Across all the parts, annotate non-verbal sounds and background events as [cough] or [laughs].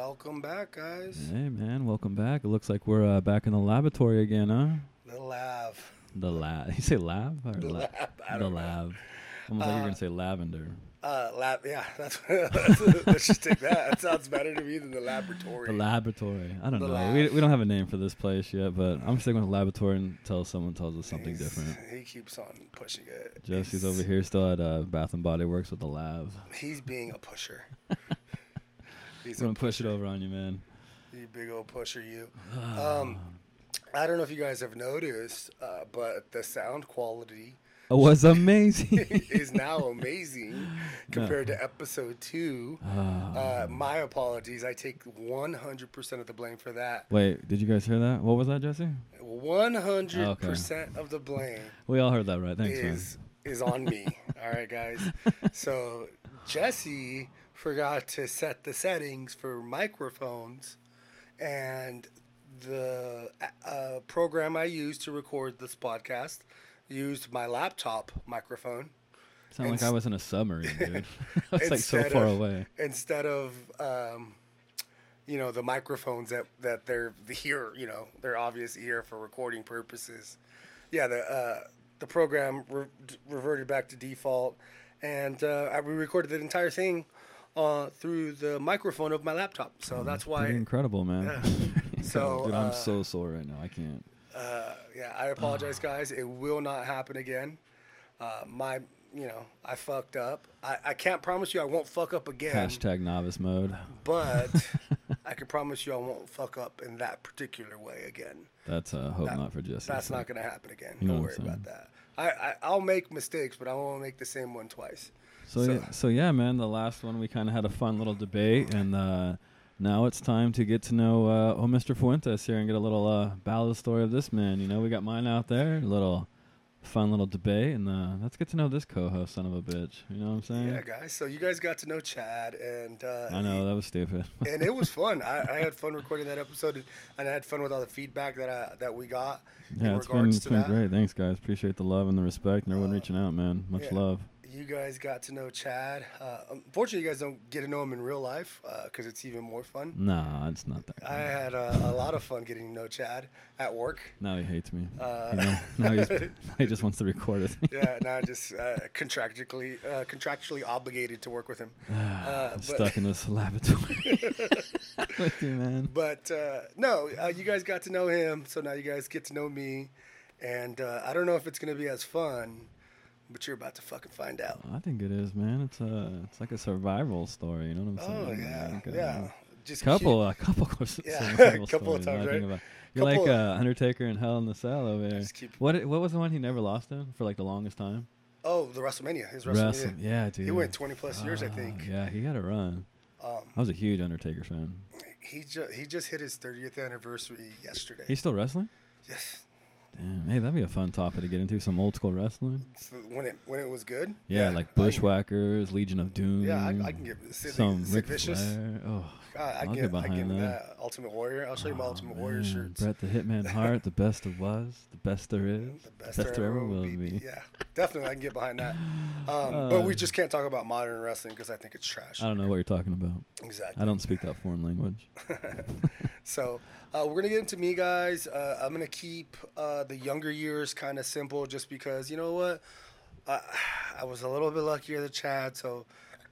Welcome back, guys. Hey man, welcome back. It looks like we're uh, back in the laboratory again, huh? The lab. The lab. [laughs] You say lab or The la- lab. I the don't know. lab. Almost like you're Uh, gonna say lavender. Uh, lab. Yeah, [laughs] that's. that's let's just take that. That sounds better to me than the laboratory. The laboratory. I don't The know. We, we don't have a name for this place yet, but I'm sticking with laboratory until someone tells us something He's- different. He keeps on pushing it. Jesse's He's- over here still at uh, Bath and Body Works with the lab. He's being a pusher. [laughs] He's I'm gonna push it over on you, man. you big old pusher, you. Um, I don't know if you guys have noticed, uh, but the sound quality it was amazing. [laughs] is now amazing [laughs] compared to episode two. Ah. Uh, my apologies. I take 100% of the blame for that. Wait, did you guys hear that? What was that, Jesse? 100% of the blame We all heard that, right? Thanks, man. is is on me. [laughs] All right, guys. So Jesse forgot to set the settings for microphones, and the uh, program I used to record this podcast used my laptop microphone Sound like I was in a submarine, dude. [laughs] I [laughs] was like so far of- away. instead of um, you know the microphones that that they're here you know they're obvious here for recording purposes yeah the uh, the program re- reverted back to default and uh, I- we recorded the entire thing uh, through the microphone of my laptop so that's why incredible, man. Yeah. [laughs] So, dude, I'm uh, so sore right now. I can't. uh, yeah I apologize guys it will not happen again uh, my you know I fucked up I, I can't promise you I won't fuck up again Hashtag novice mode. but [laughs] I can promise you I won't fuck up in that particular way again. That's a hope That- not for Jesse. That's not going to happen again. You Don't worry about that. I, I I'll make mistakes, but I won't make the same one twice. So, so- yeah, so yeah, man. The last one we kind of had a fun little debate, and uh, now it's time to get to know uh, oh Mr. Fuentes here and get a little uh, ballad story of this man. You know, we got mine out there, a little fun little debate, and uh, let's get to know this co-host, son of a bitch. You know what I'm saying? Yeah, guys. So you guys got to know Chad, and uh, I know that was stupid. [laughs] and it was fun. I, I had fun recording that episode, and I had fun with all the feedback that I, that we got yeah, in it's been regards it's to been that. great. Thanks, guys. Appreciate the love and the respect and everyone Uh, reaching out, man. Much yeah. love. You guys got to know Chad. Uh, unfortunately, you guys don't get to know him in real life because it's even more fun. Nah, it's not that. I had uh, a lot of fun getting to know Chad at work. Now he hates me. Uh, [laughs] You know, now, he's, now he just wants to record it. yeah, now I'm just uh, contractually uh, contractually obligated to work with him. [sighs] Uh, I'm stuck in this laboratory [laughs] [laughs] with you, man. But uh, no, uh, you guys got to know him, so now you guys get to know me, and uh, I don't know if it's gonna be as fun, but you're about to fucking find out. I think it is, man. It's a, it's like a survival story. You know what I'm saying? Oh yeah, Like, uh, yeah. Just Couple, keep- a couple. Yeah, a couple of [laughs] [laughs] times, right? about- You're like Couple uh, Undertaker in Hell in the Cell over there. What what was the one he never lost in for like the longest time? oh, the WrestleMania, his Wrestle- WrestleMania. yeah, dude. He went 20 plus years, I Ah, think. Yeah, he had a run. Um, I was a huge Undertaker fan. he just he just hit his 30th anniversary yesterday. He's still wrestling. yes, Damn, hey, that'd be a fun topic to get into. Some old school wrestling. So when it when it was good. Yeah, like Bushwhackers, Legion of Doom. Yeah, I, I can get Sid, some Sid Ric Vicious. Flair. Oh, God, I I'll can get get, I get that. that Ultimate Warrior. I'll show you my Oh, Ultimate Warrior man. shirts. Bret the Hitman [laughs] Hart, the best of was, the best there is, The best, there ever will be. Yeah, definitely, I can get behind that. [sighs] Um, but we Uh, just can't talk about modern wrestling because I think it's trash. I don't know what you're talking about. Exactly. I don't speak that foreign language. [laughs] So uh, we're gonna get into me, guys. Uh, I'm gonna keep uh, the younger years kind of simple, just because you know what, I, I was a little bit luckier than Chad, so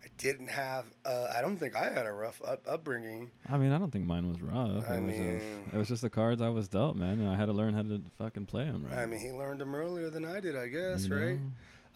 I didn't have. Uh, I don't think I had a rough up- upbringing. I mean, I don't think mine was rough. I it, was mean- just, it was just the cards I was dealt, man, and I had to learn how to fucking play them right. I mean, he learned them earlier than I did, I guess, You right?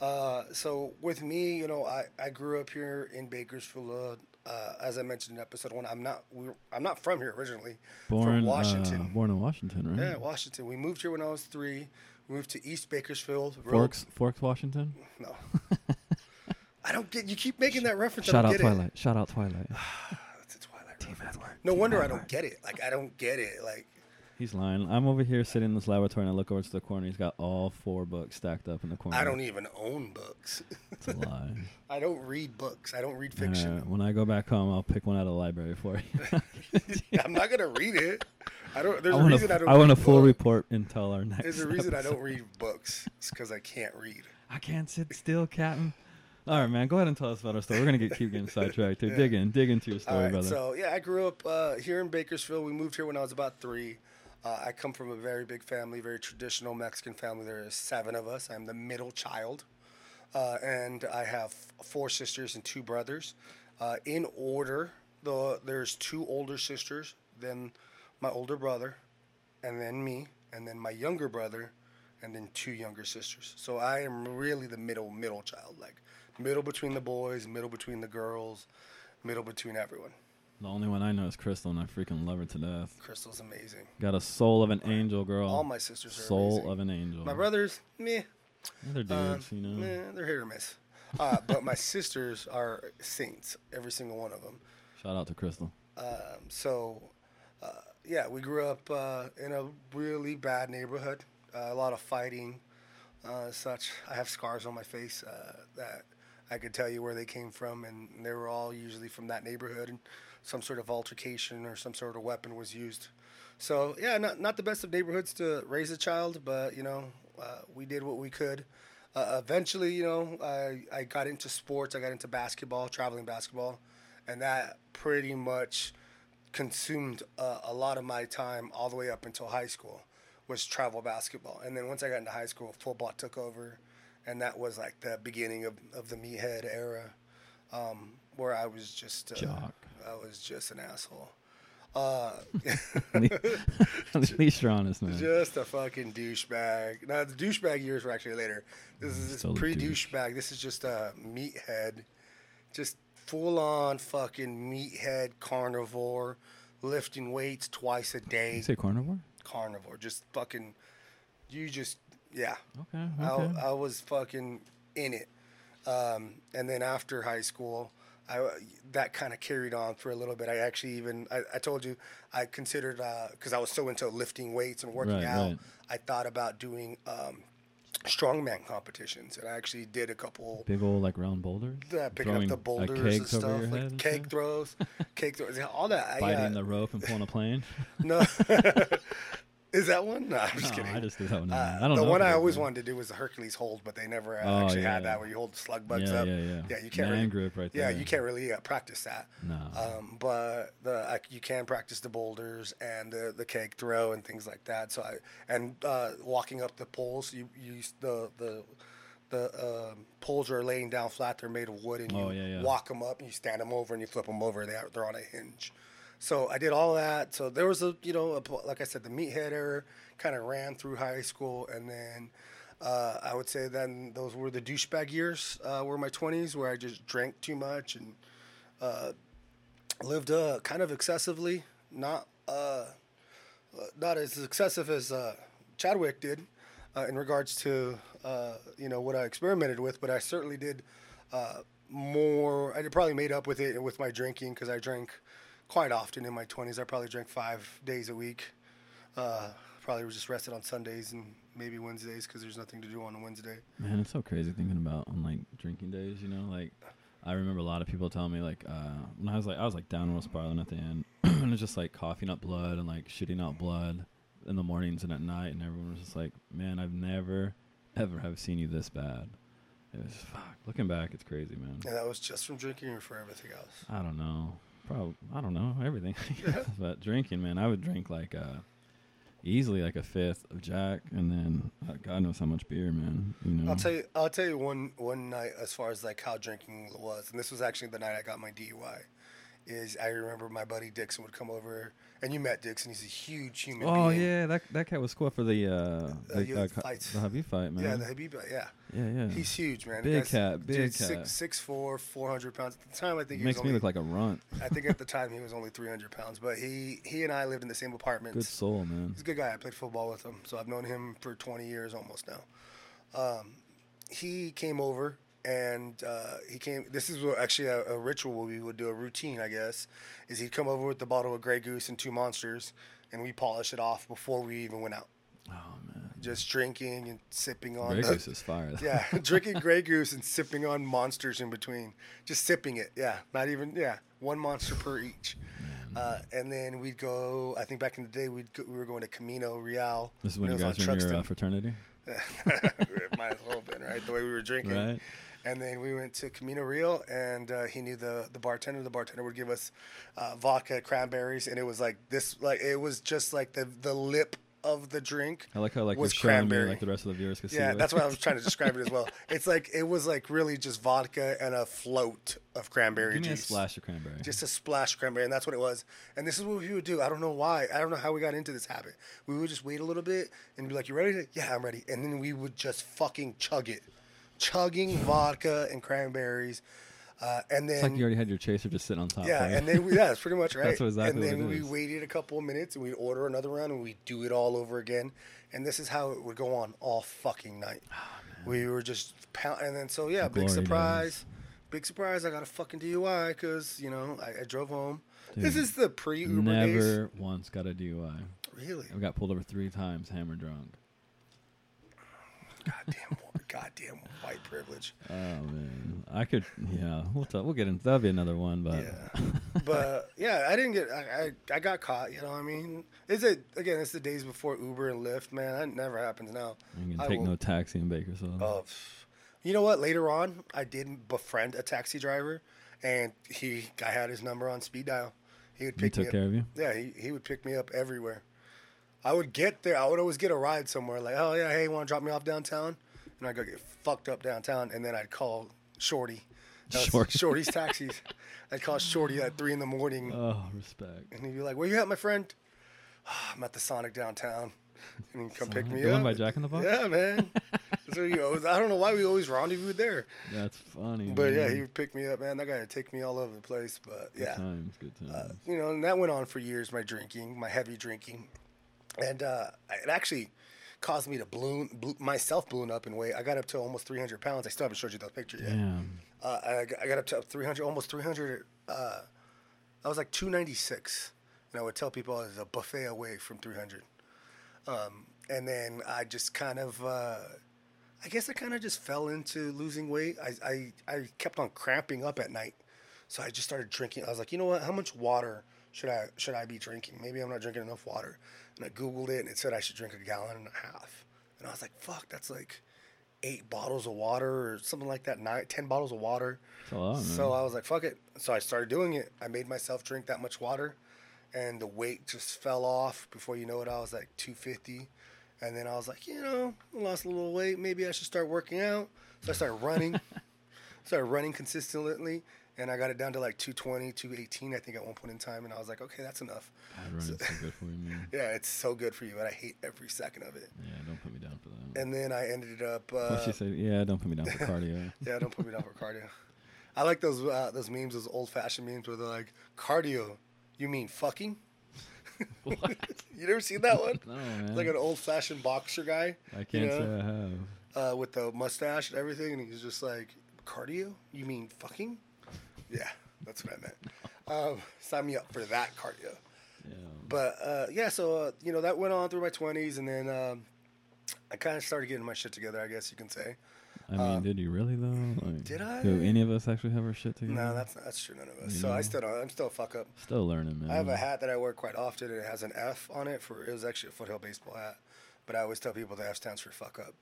Uh, so with me, you know, I, I grew up here in Bakersfield. Uh, as I mentioned in episode one, I'm not we, I'm not from here originally. Born from uh, Washington. born in Washington, right? Yeah, Washington. We moved here when I was three. We moved to East Bakersfield. Forks, Forks, Washington. No. [laughs] I don't get. You keep making that reference. Shout out Twilight. Shout out Twilight. [sighs] It. It's a Twilight reference. No wonder I don't get it. Like I don't get it. Like He's lying. I'm over here sitting in this laboratory and I look over to the corner. He's got all four books stacked up in the corner. I don't even own books. It's a lie. [laughs] I don't read books. I don't read All right, fiction. when I go back home, I'll pick one out of the library for you. [laughs] I'm not gonna read it. I don't. There's I a reason a, I don't. I want a full books. report until our next. There's a reason I don't read books. It's because I can't read. [laughs] I can't sit still, Captain. All right, man. Go ahead and tell us about our story. We're gonna get keep getting sidetracked here. Yeah. Dig in, dig into your story, right, brother. so yeah, I grew up uh, here in Bakersfield. We moved here when I was about three. Uh, I come from a very big family, very traditional Mexican family. There are seven of us. I'm the middle child, uh, and I have four sisters and two brothers. Uh, in order, the there's two older sisters, then my older brother, and then me, and then my younger brother, and then two younger sisters. So I am really the middle middle child, like middle between the boys, middle between the girls, middle between everyone. The only one I know is Crystal, and I freaking love her to death. Crystal's amazing. Got a soul of an angel, girl. All my sisters are soul amazing. of an angel. My brothers, meh, Yeah, They're uh, dudes, you know. meh, they're hit or miss. Uh, but my [laughs] sisters are saints, every single one of them. Shout out to Crystal. Um, so, uh, yeah, we grew up uh, in a really bad neighborhood. Uh, a lot of fighting, uh, such. I have scars on my face uh, that I could tell you where they came from, and they were all usually from that neighborhood. And some sort of altercation or some sort of weapon was used. So, yeah, not not the best of neighborhoods to raise a child, but you know, uh, we did what we could. Uh, eventually, you know, I, I got into sports. I got into basketball, traveling basketball, and that pretty much consumed uh, a lot of my time all the way up until high school was travel basketball. And then once I got into high school, football took over, and that was like the beginning of, of the meathead era, um, where I was just uh. I was just an asshole. Uh, [laughs] [laughs] At least you're honest, man. just a fucking douchebag. Now the douchebag years were actually later. This is Still a pre douche. douchebag. This is just a meathead, just full on fucking meathead carnivore, lifting weights twice a day. You say carnivore? Carnivore, just fucking. You just yeah. Okay. okay. I, I was fucking in it. Um, and then after high school, I that kind of carried on for a little bit. I actually even I, I told you I considered because I was so into lifting weights and working Right, out. right. I thought about doing um, strongman competitions, and I actually did a couple. Big old like round boulders. Uh, picking up the boulders and stuff, like and keg shit? throws, keg throws, all that. I, Biting uh, the rope and pulling a plane. no, [laughs] [laughs] is that one? No, I'm just no, kidding. I just did that one. Uh, I don't know. the know. one I always wanted to do was the Hercules hold, but they never uh, Oh, actually yeah, had that where you hold the slug bugs Yeah, up. yeah, yeah. Yeah, you can't Man really, grip right Yeah, you can't really uh, practice that. No. Um, but the you can practice the boulders and the, the keg throw and things like that. So I and uh, walking up the poles, you you use the the the um, poles are laying down flat. They're made of wood, and you Oh, yeah, yeah. walk them up. And you stand them over and you flip them over. They are, they're on a hinge. So I did all that. So there was a you know a, like I said, the meathead era kind of ran through high school, and then. Uh, I would say then those were the douchebag years. Uh, were my twenties where I just drank too much and uh, lived uh, kind of excessively, not uh, uh, not as excessive as uh, Chadwick did in regards to you know what I experimented with, but I certainly did more. I probably made up with it with my drinking because I drank quite often in my twenties. I probably drank five days a week. Uh, probably was just rested on Sundays and maybe Wednesdays because there's nothing to do on a Wednesday. Man, it's so crazy thinking about on like drinking days. You know, like I remember a lot of people telling me like uh, when I was like I was like down downward spiraling at the end, [clears throat] and it's just like coughing up blood and like shooting out blood in the mornings and at night, and everyone was just like, "Man, I've never ever have seen you this bad." It was fuck. Looking back, it's crazy, man. And that was just from drinking or for everything else. I don't know. Probably I don't know everything, [laughs] [laughs] but drinking, man, I would drink like uh, easily like a fifth of Jack, and then uh, God knows how much beer, man. You know. I'll tell you. I'll tell you one one night as far as like how drinking was, and this was actually the night I got my DUI. Is I remember my buddy Dixon would come over, and you met Dixon. He's a huge human Oh being. yeah, that that cat was cool for the uh, the, yeah, uh, fights. the Khabib fight, man. Yeah, the Khabib. Yeah, yeah, yeah. he's huge, man. Big cat, big dude, cat. Six, six four, four hundred pounds. At the time, I think he makes was me look like a runt. I think at the [laughs] time he was only three hundred pounds, but he he and I lived in the same apartment. Good soul, man. He's a good guy. I played football with him, so I've known him for 20 years almost now. Um, he came over and uh, he came. This is actually a, a ritual we would do, a routine, I guess. Is he'd come over with the bottle of Grey Goose and two monsters, and we polish it off before we even went out. Oh man, Just drinking and sipping on. Grey the- Goose is fire. yeah, [laughs] drinking Grey Goose and sipping on monsters in between. Just sipping it. Yeah, not even. Yeah, one monster per each. Uh, and then we'd go. I think back in the day, we'd go, we were going to Camino Real. This is when you guys were in your uh, fraternity. [laughs] Might as well have been right the way we were drinking. Right. And then we went to Camino Real, and uh, he knew the the bartender. The bartender would give us uh, vodka, cranberries, and it was like this, like it was just like the the lip of the drink. I like how like was me cranberry. like the rest of the viewers can see. Yeah, what- that's what I was trying to [laughs] describe it as well. It's like it was like really just vodka and a float of cranberry Give me a splash of cranberry. Just a splash of cranberry, and that's what it was. And this is what we would do. I don't know why. I don't know how we got into this habit. We would just wait a little bit and be like, "You ready?" Yeah, I'm ready. And then we would just fucking chug it, chugging vodka and cranberries, uh, and then it's like you already had your chaser just sitting on top. yeah, you. and then we, yeah, that's pretty much [laughs] right. That's exactly and what then we waited a couple of minutes and we'd order another round and we'd do it all over again. And this is how it would go on all fucking night. we were just pound, and then so yeah, The big surprise, big surprise. I got a fucking DUI because you know I, I drove home. this is the pre Uber days. Never once got a DUI. Really? I got pulled over three times, hammer drunk. Goddamn, goddamn white privilege. Oh man, I could. Yeah, we'll we'll get into that'll be another one, but Yeah, but yeah, I didn't get. I, I I got caught. You know, what I mean, is it again? It's the days before Uber and Lyft, man. That never happens now. you can I take will- no taxi in Bakersfield. Oh, you know what? Later on, I did befriend a taxi driver, and he, I had his number on speed dial. He would he pick me took up. care of you. Yeah, he, he would pick me up everywhere. I would get there. I would always get a ride somewhere. Like, oh yeah, hey, you want to drop me off downtown? And I'd go get fucked up downtown, and then I'd call Shorty. Shorty. Shorty's [laughs] taxis. I'd call Shorty at three in the morning, Oh, respect. and he'd be like, "Where you at, my friend?" "Ah, [sighs] I'm at the Sonic downtown. And he'd come pick Sonic? me The up. one by Jack in the Box? Yeah, man. Where you always, I don't know why we always rendezvous there. That's funny. But yeah, he would pick me up, man. That guy would take me all over the place. But Good yeah, times, good times. uh, you know, and that went on for years. My drinking, my heavy drinking, and uh, it actually caused me to balloon myself balloon up in weight. I got up to almost 300 pounds. I still haven't showed you that picture yet. Damn. Uh, I, got- I got up to 300, almost 300. Uh, I was like 296, and I would tell people I was a buffet away from 300. Um, and then I just kind of, uh, I guess I kind of just fell into losing weight. I, I, I kept on cramping up at night, so I just started drinking. I was like, you know what? How much water should I should I be drinking? Maybe I'm not drinking enough water. And I googled it, and it said I should drink a gallon and a half. And I was like, fuck, that's like eight bottles of water or something like that. Nine, ten bottles of water. Lot. So I was like, fuck it. So I started doing it. I made myself drink that much water, and the weight just fell off. Before you know it, I was like 250. And then I was like, you know, I lost a little weight. Maybe I should start working out. So I started running. [laughs] started running consistently, and I got it down to like 220, 218, I think, at one point in time. And I was like, okay, that's enough. Bad running so good for you, man. [laughs] Yeah, it's so good for you, but I hate every second of it. Yeah, don't put me down for that. And then I ended up. Uh, she say? Yeah, don't put me down for [laughs] cardio. Yeah, don't put me down for cardio. I like those uh, those memes, those old fashioned memes where they're like, "Cardio, you mean fucking?" what? [laughs] You never seen that one? No, man. It's like an old fashioned boxer guy I can't you know? say I have. uh, with the mustache and everything, and he's just like, "Cardio, you mean fucking?" Yeah, that's what I meant. Um, sign me up for that cardio. Yeah. But uh, yeah, so uh, you know that went on through my twenties, and then um, I kind of started getting my shit together. I guess you can say. I mean, did you really though? Like, did I? Do any of us actually have our shit together? No, that's that's true. None of us. So I still don't. I'm still a fuck up. Still learning, man. I have a hat that I wear quite often, and it has an F on it for. It was actually a foothill baseball hat, but I always tell people the F stands for fuck up.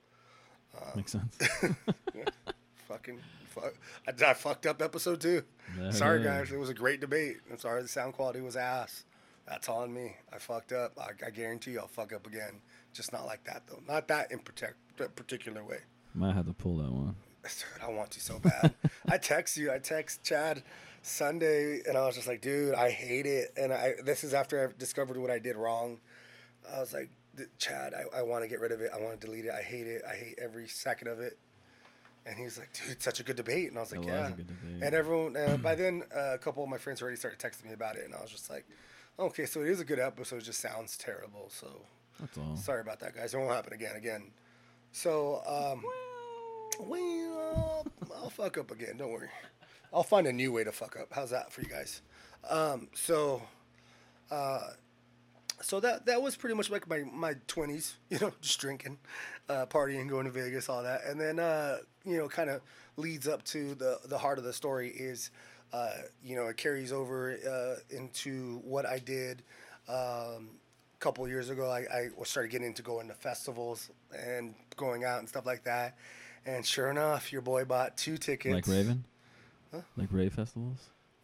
Makes sense. [laughs] [laughs] Fucking fuck. I, I fucked up episode two. Sorry guys, it was a great debate. I'm sorry the sound quality was ass. That's on me. I fucked up. I, I guarantee you I'll fuck up again. Just not like that though. Not that in protect, particular way. Might have to pull that one. Dude, I want you so bad. [laughs] I text you. I text Chad Sunday, and I was just like, dude, I hate it. And I this is after I discovered what I did wrong. I was like, Chad, I, I want to get rid of it. I want to delete it. I hate it. I hate every second of it. And he was like, dude, it's such a good debate. And I was like, It was yeah. good. And everyone, uh, by then, uh, a couple of my friends already started texting me about it, and I was just like, okay, so it is a good episode. It just sounds terrible. So That's all. Sorry about that, guys. It won't happen again. Again. So, um, well, I'll fuck up again. Don't worry. I'll find a new way to fuck up. How's that for you guys? Um, so, uh, so that that was pretty much like my my twenties. [laughs] You know, just drinking, uh, partying, going to Vegas, all that, and then uh, you know, kind of leads up to the the heart of the story is, uh, you know, it carries over uh, into what I did. Um, a couple years ago, I, I started getting into going to festivals and going out and stuff like that. And sure enough, your boy bought two tickets. Like Raven? Huh? Like rave festivals?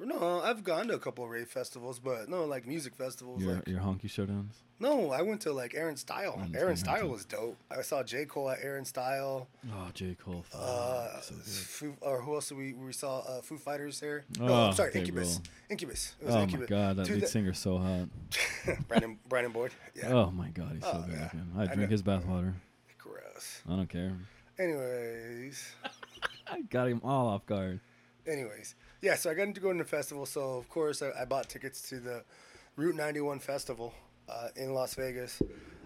No, I've gone to a couple of rave festivals, but no, like music festivals. Your like your honky showdowns? no, I went to like Aaron Style. I Aaron that Style was dope. I saw J Cole at Aaron Style. Oh, J. Cole. Uh, so. Foo, or who else did we we saw? Uh, Foo Fighters there. no, Oh, I'm sorry, okay, Incubus. bro. Incubus. It was Oh Incubus. my god, that Dude, lead that- singer's so hot. [laughs] Brandon Brandon Boyd. Yeah. Oh my god, he's so Oh, good yeah. I I drink know. his bathwater. Gross. I don't care. Anyways. [laughs] I got him all off guard. Anyways, yeah, so I got into going to the festival. So of course I, I bought tickets to the Route 91 festival uh, in Las Vegas.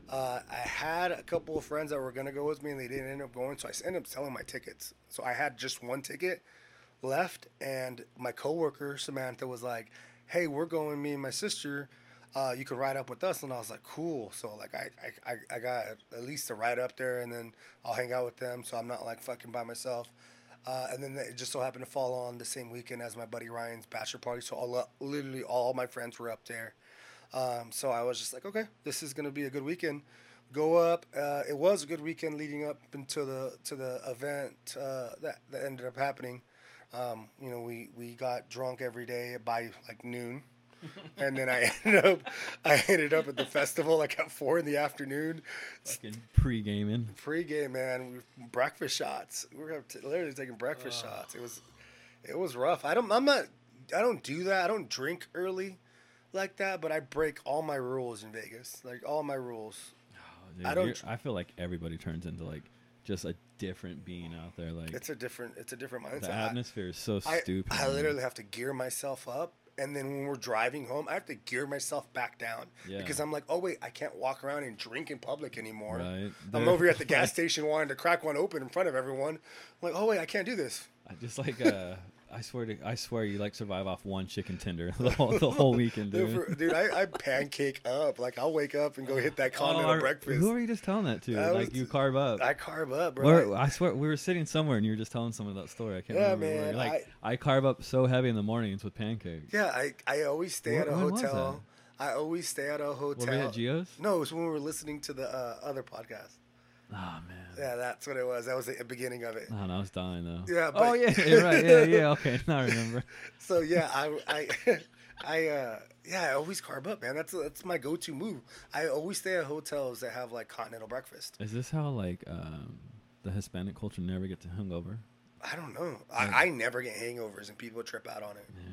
Uh, I had a couple of friends that were gonna go with me, and they didn't end up going. So I ended up selling my tickets. So I had just one ticket left, and my coworker Samantha was like, "Hey, we're going. Me and my sister. Uh, you can ride up with us." And I was like, "Cool." So like I, I- I got at least a ride up there, and then I'll hang out with them. So I'm not like fucking by myself. Uh, and then it just so happened to fall on the same weekend as my buddy Ryan's bachelor party. So all, literally all my friends were up there. Um, so I was just like, okay, this is gonna be a good weekend. Go up. Uh, it was a good weekend leading up into the to the event uh, that that ended up happening. Um, you know, we we got drunk every day by like noon, [laughs] and then I ended up I ended up at the festival like at four in the afternoon. Fucking pre-gaming. Pre-game, man, breakfast shots. We were literally taking breakfast shots. It was, it was rough. I don't, I'm not, I don't do that. I don't drink early, like that. But I break all my rules in Vegas, like all my rules. Oh, dude, I don't I feel like everybody turns into like just a different being out there. Like It's a different, it's a different mindset. the atmosphere is so I, stupid. I man. literally have to gear myself up. And then when we're driving home, I have to gear myself back down Yeah. because I'm like, oh wait, I can't walk around and drink in public anymore. Right. I'm over here at the [laughs] gas station wanting to crack one open in front of everyone. I'm like, oh wait, I can't do this. I just like uh, I swear to I swear you like survive off one chicken tender [laughs] the whole, the whole weekend, Dude, dude. for- dude, I, I pancake up. Like I'll wake up and go hit that Oh, continental I- breakfast. Who are you just telling that to? Like was- you carb up. I carb up, bro. Where, I swear we were sitting somewhere and you were just telling someone that story. I can't Yeah, remember. man, like I, carb up so heavy in the mornings with pancakes. yeah, I, I always stay Where- at a hotel. I always stay at a hotel. Were we at Geo's? No, it was when we were listening to the uh, other podcast. Oh man. Yeah, that's what it was. That was the beginning of it. Oh, no, I was dying though. Yeah, oh yeah, you're right. Yeah, [laughs] yeah. Okay, now I remember. So yeah, I I [laughs] I uh yeah, I always carb up, man. That's that's my go-to move. I always stay at hotels that have like continental breakfast. Is this how like um, the Hispanic culture never get to hungover? I don't know. I, I never get hangovers and people trip out on it. Yeah.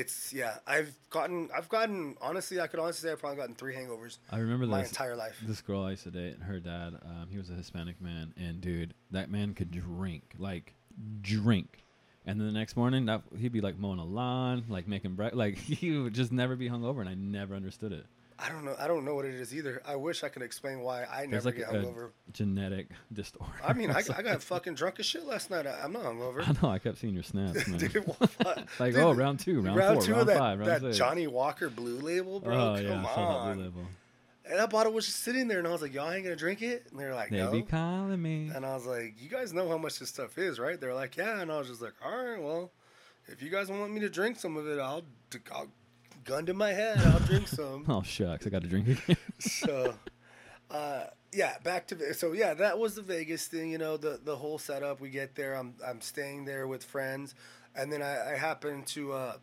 It's yeah. I've gotten I've gotten honestly I could honestly say I've probably gotten three hangovers I remember my this entire life. this girl I used to date. Her dad, um, he was a Hispanic man, and dude, that man could drink like drink. And then the next morning, that he'd be like mowing a lawn, like making breakfast. Like [laughs] he would just never be hungover, and I never understood it. I don't know. I don't know what it is either. I wish I could explain why I There's never like get hungover. genetic disorder. I mean, I, [laughs] I got fucking drunk as shit last night. I, I'm not hungover. I know. I kept seeing your snaps, [laughs] man. Dude, what? [laughs] like, Dude, oh, round two, round, four, two round of that, five, round that six. Johnnie Walker Blue Label, bro. oh Come yeah, that on. blue label. And that bottle was just sitting there, and I was like, "Y'all ain't gonna drink it?" And they're like, They "No." be calling me. And I was like, "You guys know how much this stuff is, right?" They're like, "Yeah." And I was just like, "All right, well, if you guys want me to drink some of it, I'll, I'll gun to my head, I'll drink [laughs] some." Oh shucks, I got to drink again. [laughs] so uh yeah back to so yeah that was the vegas thing you know the the whole setup we get there i'm i'm staying there with friends and then i, I happen to uh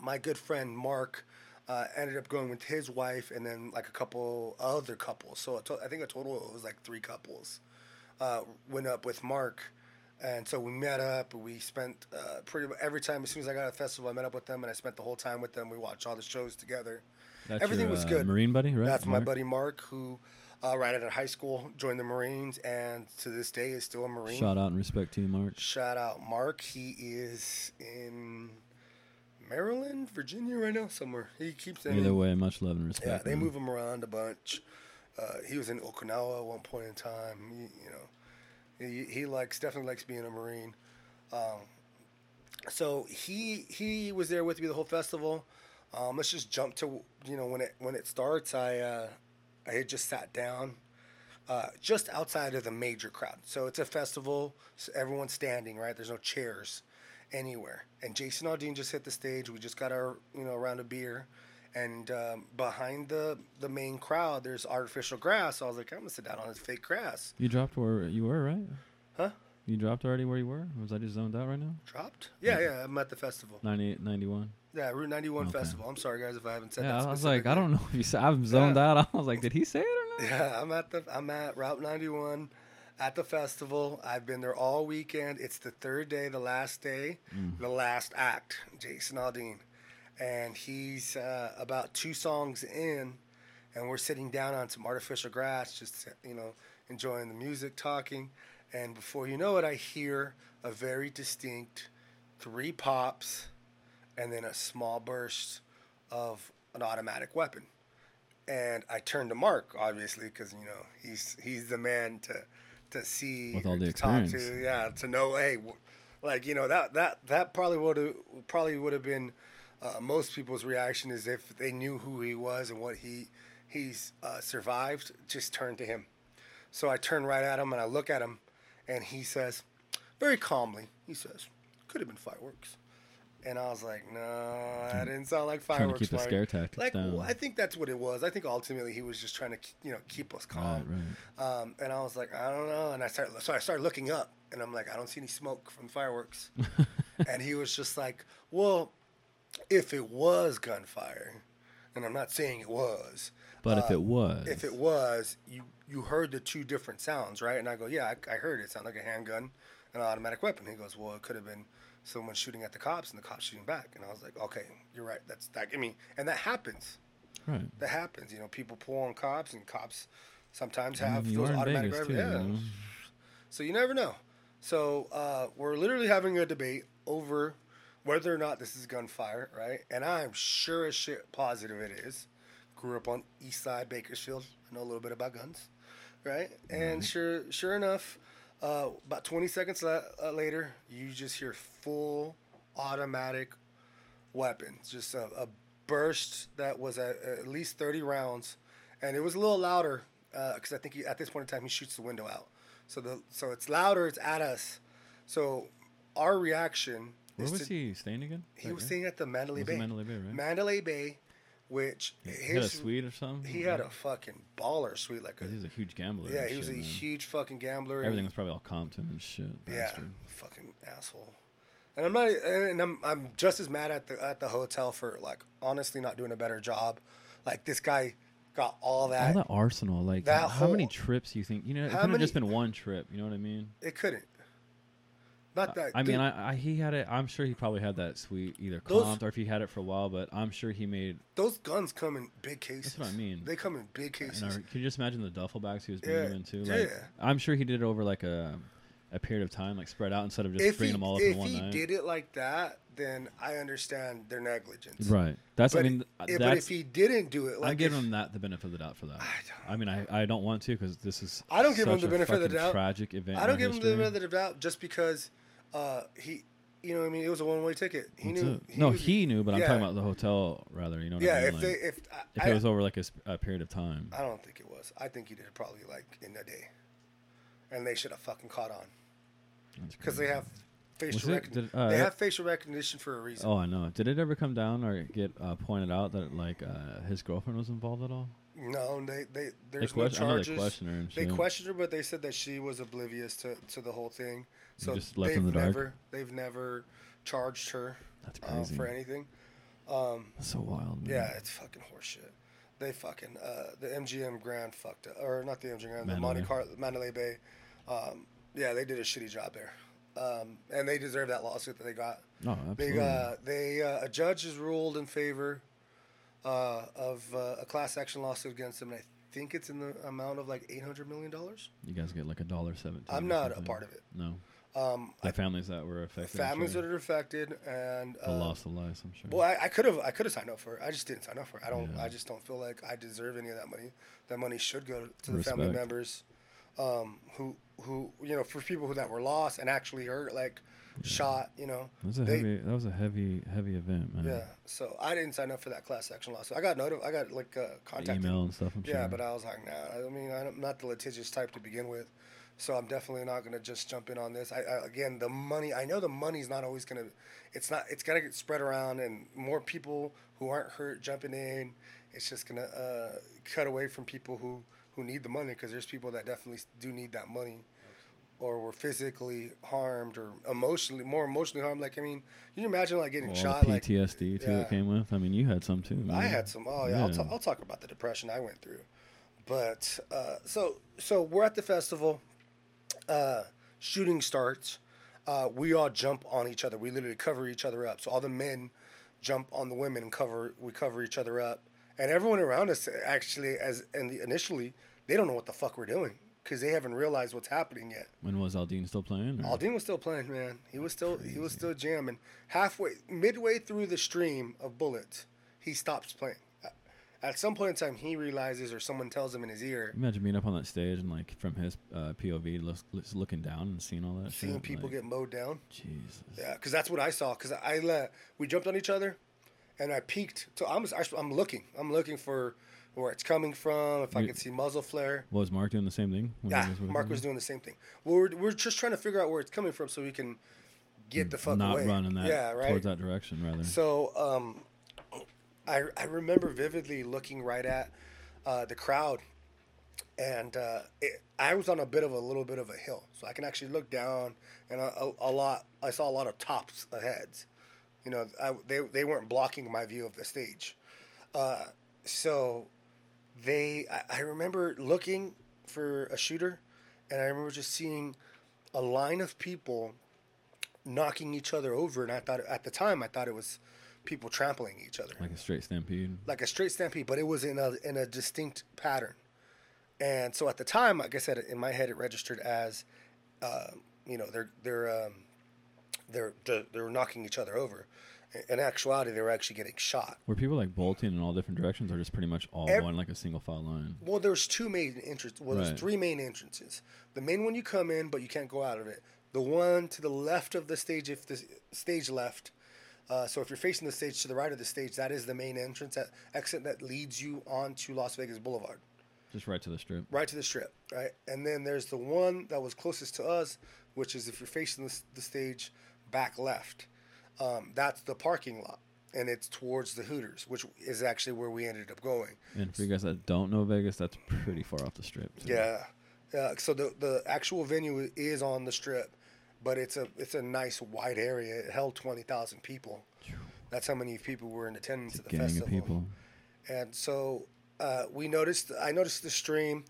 my good friend mark uh, ended up going with his wife and then like a couple other couples so a to- i think a total it was like three couples uh, went up with mark and so we met up we spent uh, pretty much every time as soon as i got at the festival i met up with them and i spent the whole time with them we watched all the shows together That's Everything your, was uh, good. Marine buddy, right? that's my buddy Mark, who uh, right out of high school joined the Marines, and to this day is still a Marine. Shout out and respect to you, Mark. Shout out Mark. He is in Maryland, Virginia right now, somewhere. He keeps in. Either way, much love and respect. yeah, they man. move him around a bunch. Uh, he was in Okinawa at one point in time. He, you know, he, he likes definitely likes being a Marine. Um, so he he was there with me the whole festival. Um, let's just jump to you know when it when it starts. I uh, I had just sat down uh, just outside of the major crowd. So it's a festival. So everyone's standing right. There's no chairs anywhere. And Jason Aldean just hit the stage. We just got our you know round of beer, and um, behind the the main crowd, there's artificial grass. So I was like, I'm gonna sit down on this fake grass. You dropped where you were, right? Huh? You dropped already where you were? Was I just zoned out right now? Dropped? Yeah, yeah. I'm at the festival. 98, 91. Yeah, Route 91 Okay. festival. I'm sorry guys if I haven't said Yeah, that. I was like, I don't know if you said I'm zoned Yeah. out. [laughs] I was like, did he say it or not? Yeah, I'm at the I'm at Route 91 at the festival. I've been there all weekend. It's the third day, the last day, Mm. the last act. Jason Aldean, and he's uh, about two songs in, and we're sitting down on some artificial grass, just you know, enjoying the music, talking, and before you know it, I hear a very distinct three pops, and then a small burst of an automatic weapon. And I turn to Mark, obviously, because you know he's he's the man to to see With all the to talk to, yeah, to know, hey, like you know that that that probably would have probably would have been uh, most people's reaction is if they knew who he was and what he he's uh, survived, just turn to him. So I turn right at him and I look at him, and he says, very calmly, he says, "Could have been fireworks." And I was like, no, that didn't sound like fireworks." Trying to keep the scare tactics like, down. I think that's what it was. I think ultimately he was just trying to, you know, keep us calm. right. Um, and I was like, I don't know. And I started, so I started looking up, and I'm like, I don't see any smoke from fireworks. [laughs] and he was just like, well, if it was gunfire, and I'm not saying it was, But if uh, it was, if it was, you you heard the two different sounds, right? And I go, yeah, I, I heard it. It sounded like a handgun and an automatic weapon. He goes, well, it could have been someone shooting at the cops and the cops shooting back. And I was like, okay, you're right. That's that. I mean, and that happens. right. That happens. You know, people pull on cops, and cops sometimes I mean, have those automatic weapons. Yeah. you know? So you never know. So uh, we're literally having a debate over whether or not this is gunfire, right? And I'm sure as shit positive it is. Grew up on East Side Bakersfield. I know a little bit about guns, right? And sure, sure enough, uh, about 20 seconds la- uh, later, you just hear full automatic weapons, just a, a burst that was at, at least 30 rounds, and it was a little louder because I think he, at this point in time he shoots the window out. So the so it's louder, it's at us. So our reaction Where was to, he staying again? he Right, was right? staying at the Mandalay Bay. Mandalay Bay, right? Mandalay Bay, which He had a suite or something. he had a fucking baller suite, like a 'Cause He's a huge gambler. yeah, he was a man. huge fucking gambler. Everything was probably all comped Compton and shit. yeah, fucking asshole. And I'm not, and I'm, I'm just as mad at the at the hotel for like honestly not doing a better job. Like this guy got all that. all that arsenal, like that how many trips you think? You know, It could have just been one trip. You know what I mean? It couldn't. Not uh, that. I mean, I, I he had it. I'm sure he probably had that suite either Those- comped or if he had it for a while. But I'm sure he made. those guns come in big cases. what I mean. They come in big cases. Know, can you just imagine the duffel bags he was bringing Yeah, them into? Like, yeah. I'm sure he did it over like a a period of time, like spread out instead of just if bringing he, them all up in one night. If he did it like that, then I understand their negligence. Right. That's. But, I mean, i- but if he didn't do it, like I give him that the benefit of the doubt for that. I I, mean, I, I don't want to because this is. I don't give him the benefit of the doubt. Tragic event. I don't in give him the benefit of the doubt just because uh, he, you know, what I mean, it was a one way ticket. He That's knew. it. no, was- he knew, but I'm talking about the hotel rather. You know what Yeah, I mean? if Like, they, if, if it was over like a, a period of time. I don't think it was. I think he did it probably like in a day, and they should have fucking caught on because they have facial recognition. did- uh, they have facial recognition for a reason. Oh, I know. Did it ever come down or get uh, pointed out that like uh, his girlfriend was involved at all? No, they they They there's no question- I know they charges. questioned her They questioned her, but they said that she was oblivious to, to the whole thing. So just left they've in the dark? never they've never charged her uh, for anything. Um, That's so wild. Man. yeah, it's fucking horseshit. They fucking uh, the MGM Grand fucked up, or not the MGM Grand, the. Monte Carlo Mandalay Bay. Um, yeah, they did a shitty job there, um, and they deserve that lawsuit that they got. No, They absolutely. got they uh, a judge has ruled in favor uh, of uh, a class action lawsuit against them. And I think it's in the amount of like eight hundred million dollars. you guys get like a dollar seventeen. I'm not a part of it. No, Um, the I, families that were affected. Families sure. that are affected and the uh, loss of lives. I'm sure. Well, I, could have I could have signed up for it. I just didn't sign up for it. I don't. Yeah. I just don't feel like I deserve any of that money. That money should go to the family members, um, who who you know for people who that were lost and actually hurt, like shot. You know. that was a they- heavy. That was a heavy, heavy event, man. Yeah. So I didn't sign up for that class action lawsuit. I got notif- I got like uh, contacted. Email and stuff. I'm sure. Yeah, but I was like, nah. I mean, I'm not the litigious type to begin with. So I'm definitely not gonna just jump in on this. I, I again, the money. I know the money's not always gonna. It's not. It's gotta get spread around, and more people who aren't hurt jumping in. It's just gonna uh, cut away from people who who need the money because there's people that definitely do need that money, or were physically harmed or emotionally more emotionally harmed. Like I mean, can you imagine like getting All shot? the Like PTSD too yeah. that came with. I mean, you had some too. Man. I had some. Oh yeah, I'll, Yeah. ta- I'll talk about the depression I went through. But uh, so so we're at the festival. Uh, shooting starts. Uh, we all jump on each other. We literally cover each other up. So all the men jump on the women and cover. We cover each other up. And everyone around us actually, as and the, initially, they don't know what the fuck we're doing because they haven't realized what's happening yet. When was Aldean still playing? or- Aldean was still playing, man. He was still he was still jamming. Halfway, midway through the stream of bullets, he stops playing. At some point in time, he realizes, or someone tells him in his ear, Imagine being up on that stage and like from his uh, POV, look, looking down and seeing all that seeing shit. people like, get mowed down. Jesus. Yeah, because that's what I saw. Because I let we jumped on each other, and I peeked. So I'm I'm looking. I'm looking for where it's coming from. If I You- can see muzzle flare. Was Mark doing the same thing? Yeah, Mark was doing the same thing. Well, we're we're just trying to figure out where it's coming from so we can get the fuck not away. running that yeah, right. towards that direction rather. So um, I I remember vividly looking right at uh, the crowd, and uh, it, I was on a bit of a little bit of a hill, so I can actually look down, and a, a, lot. I saw a lot of tops of heads. You know, I, they they weren't blocking my view of the stage. Uh, so they, I, I remember looking for a shooter, and I remember just seeing a line of people knocking each other over, and I thought at the time I thought it was people trampling each other, like a straight stampede. like a straight stampede, but it was in a in a distinct pattern. And so at the time, like I said, in my head, it registered as, uh, you know, they're they're um, they're they're they're knocking each other over. In actuality, they were actually getting shot. Were people like bolting in all different directions, or just pretty much all Ev- one like a single file line? Well, there's two main entrances. Well, there's three main entrances. The main one you come in, but you can't go out of it. The one to the left of the stage, if the stage left. Uh, so if you're facing the stage to the right of the stage, that is the main entrance, that exit that leads you onto Las Vegas Boulevard, Just right to the strip. right to the strip, right. And then there's the one that was closest to us, which is if you're facing the, the stage back left. Um, that's the parking lot, and it's towards the Hooters, which is actually where we ended up going. And for you guys that don't know Vegas, that's pretty far off the strip. too. Yeah, yeah. So the the actual venue is on the strip, but it's a it's a nice wide area. It held twenty thousand people. That's how many people were in attendance at the festival. people. And so uh, we noticed. I noticed the stream.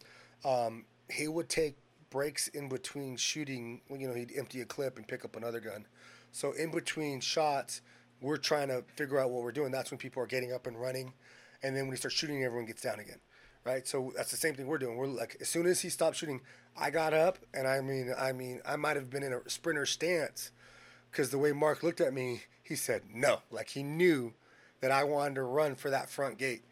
Um, he would take breaks in between shooting. You know, he'd empty a clip and pick up another gun. So in between shots, we're trying to figure out what we're doing. That's when people are getting up and running, and then when he starts shooting, everyone gets down again. Right. So that's the same thing we're doing. We're like, as soon as he stopped shooting, I got up, and I mean, I mean, I might have been in a sprinter stance, because the way Mark looked at me, he said no. Like he knew that I wanted to run for that front gate.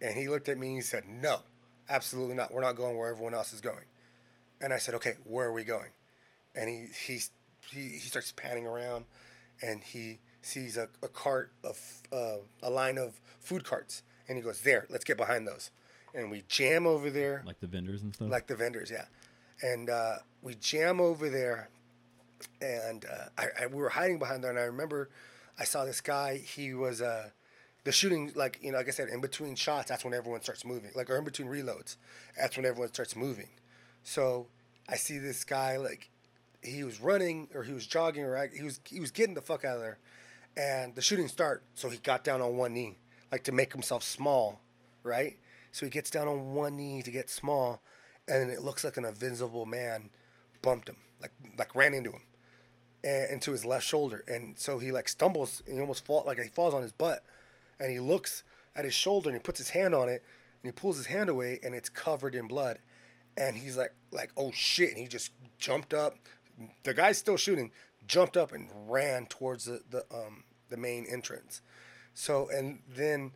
And he looked at me and he said, No, absolutely not. We're not going where everyone else is going. And I said, Okay, where are we going? And he he's, he, he starts panning around and he sees a, a cart of uh, a line of food carts. And he goes, There, let's get behind those. And we jam over there Like the vendors and stuff. like the vendors, yeah. And uh, we jam over there, and uh, I, I we were hiding behind there. And I remember I saw this guy. He was uh, the shooting, like you know, like I said, in between shots. That's when everyone starts moving, like or in between reloads. That's when everyone starts moving. So I see this guy like he was running or he was jogging or I- he was he was getting the fuck out of there, and the shooting start. So he got down on one knee, like to make himself small, right? So he gets down on one knee to get small, and it looks like an invincible man bumped him, like like ran into him, and into his left shoulder, and so he like stumbles and he almost fall like he falls on his butt, and he looks at his shoulder and he puts his hand on it, and he pulls his hand away, and it's covered in blood, and he's like like oh shit, and he just jumped up, the guy's still shooting, jumped up and ran towards the the um the main entrance, so and then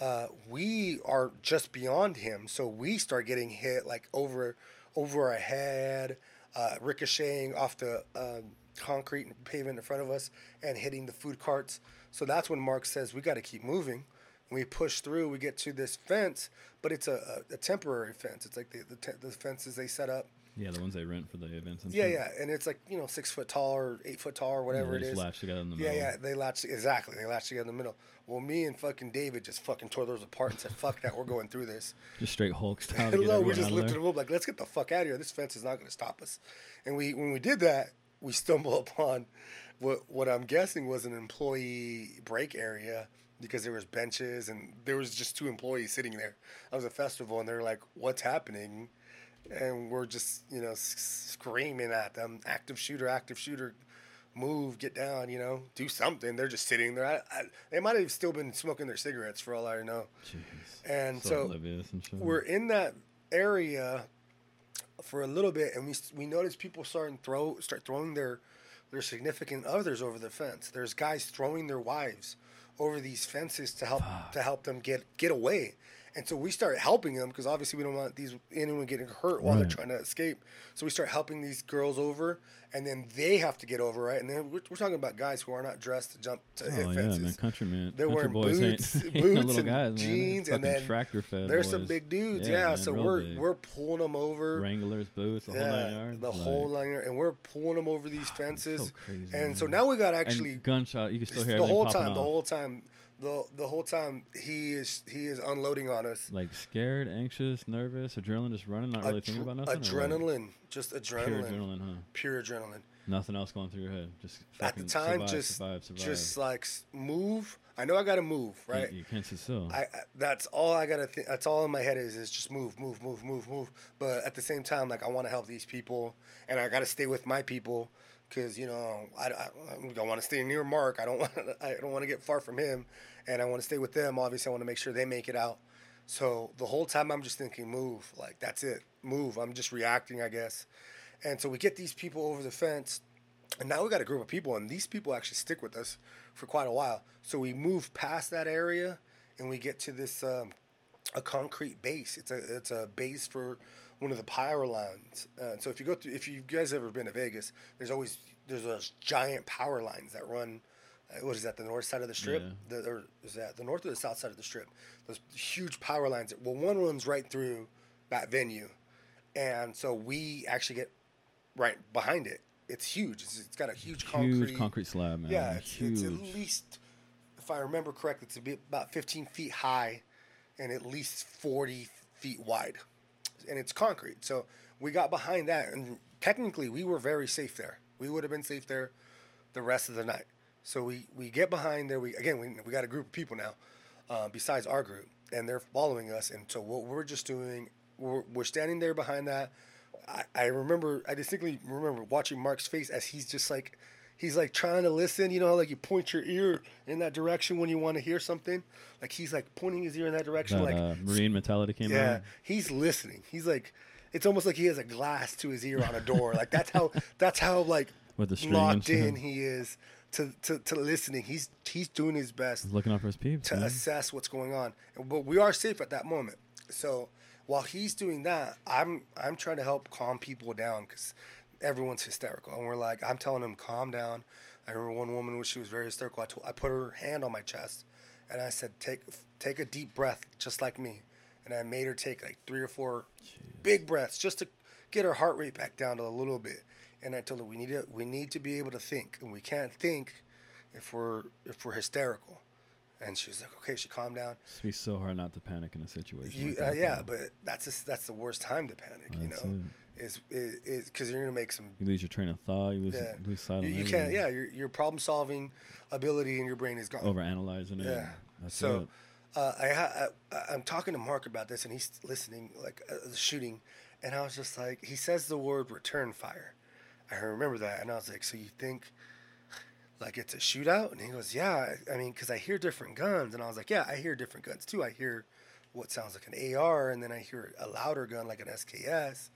uh, we are just beyond him, so we start getting hit like over over our head, uh, ricocheting off the um, concrete and pavement in front of us, and hitting the food carts. So that's when Mark says we got to keep moving. We push through. We get to this fence, but it's a, a, a temporary fence. It's like the the, te- the fences they set up Yeah, the ones they rent for the events. And stuff. Yeah, shit. yeah, and it's like you know six foot tall or eight foot tall or Yeah, whatever they it is. latch together in the Yeah, middle. yeah, yeah, they latch exactly. They latch together in the middle. Well, me and fucking David just fucking tore those apart and said, "Fuck that, we're going through this." [laughs] Just straight Hulk [laughs] style. Hello, we just lifted them up like, let's get the fuck out of here. This fence is not going to stop us. And we, when we did that, we stumble [laughs] upon what what I'm guessing was an employee break area because there was benches and there was just two employees sitting there. It was a festival, and they're like, "What's happening?" And we're just you know screaming at them, "Active shooter, active shooter." Move, get down, you know, do something. They're just sitting there. I, I, they might have still been smoking their cigarettes for all I know. Jeez. And so, so oblivious and shit. we're in that area for a little bit, and we we notice people starting throw start throwing their their significant others over the fence. There's guys throwing their wives over these fences to help to help them get get away. And so we start helping them because obviously we don't want these anyone getting hurt while they're trying to escape. So we start helping these girls over, and then they have to get over, right? And then we're, we're talking about guys who are not dressed to jump to oh, hit Oh yeah, fences. man, country man. They're country wearing boys boots, ain't, ain't [laughs] no [laughs] boots little and guys, man. Jeans, and then tractor fed. There's some big dudes, yeah. man, so we're big. we're pulling them over. Wranglers, boots, the whole nine yards. the like, whole line, yard, and we're pulling them over these [sighs] fences. so crazy, and so now we got and actually gunshot. You can still hear the whole time, the whole time, the the whole time he is he is unloading on us. like scared, anxious, nervous, adrenaline, just running, not really thinking about nothing. adrenaline, just adrenaline, Pure adrenaline, huh? pure adrenaline. Nothing else going through your head. Just At the time, survive, just survive, survive. just like move. I know I got to move, right? You, can't sit still. I, I that's all I gotta think. That's all in my head is is just move, move, move, move, move. But at the same time, like I want to help these people, and I gotta stay with my people, because you know I, I, I want to stay near Mark. I don't [laughs] want I don't want to get far from him, and I want to stay with them. Obviously, I want to make sure they make it out. So the whole time I'm just thinking, move, like that's it, move. I'm just reacting, I guess. And so we get these people over the fence, and now we got a group of people, and these people actually stick with us for quite a while. So we move past that area, and we get to this um, a concrete base. It's a it's a base for one of the power lines. Uh, so if you go through, if you guys ever been to Vegas, there's always there's those giant power lines that run. Uh, what is that? The north side of the strip, Yeah. the, or is that the north or the south side of the strip? Those huge power lines. Well, one runs right through that venue, and so we actually get right behind it. It's huge. It's, it's got a huge concrete. Huge concrete slab, man. Yeah, it's, huge. it's at least, if I remember correctly, it's about 15 feet high and at least 40 feet wide. And it's concrete. So we got behind that, and technically we were very safe there. We would have been safe there the rest of the night. So we, we get behind there. We Again, we, we got a group of people now uh, besides our group, and they're following us. And so what we're just doing, we're, we're standing there behind that. I, I remember, I distinctly remember watching Mark's face as he's just like, he's like trying to listen. You know, how, like you point your ear in that direction when you want to hear something. Like he's like pointing his ear in that direction. that like, uh, marine mentality came yeah, out. he's listening. He's like, it's almost like he has a glass to his ear on a door. like that's how, [laughs] that's how like With the string and locked in he is to, to, to listening. He's he's doing his best He's looking out for his peeps. to man. assess what's going on. But we are safe at that moment. So while he's doing that, I'm I'm trying to help calm people down because everyone's hysterical, and we're like, I'm telling them calm down. I remember one woman when she was very hysterical. I, told, I put her hand on my chest, and I said, take take a deep breath, just like me. And I made her take like three or four big breaths just to get her heart rate back down to a little bit. And I told her we need to we need to be able to think, and we can't think if we're if we're hysterical. And she was like, okay, she calmed down. It's be so hard not to panic in a situation. You, like uh, yeah, though. but that's just, that's the worst time to panic. You know, is is because you're gonna make some. you lose your train of thought. You lose, Yeah, lose sight you, you can't. Yeah, your your problem solving ability in your brain is gone. Over analyzing it. Yeah. That's so it. uh, I, I I'm talking to Mark about this, and he's listening, like uh, the shooting, and I was just like, he says the word return fire. I remember that, and I was like, so you think like it's a shootout? And he goes, yeah. I mean, because I hear different guns, and I was like, yeah, I hear different guns too. I hear what sounds like an AR, and then I hear a louder gun like an SKS,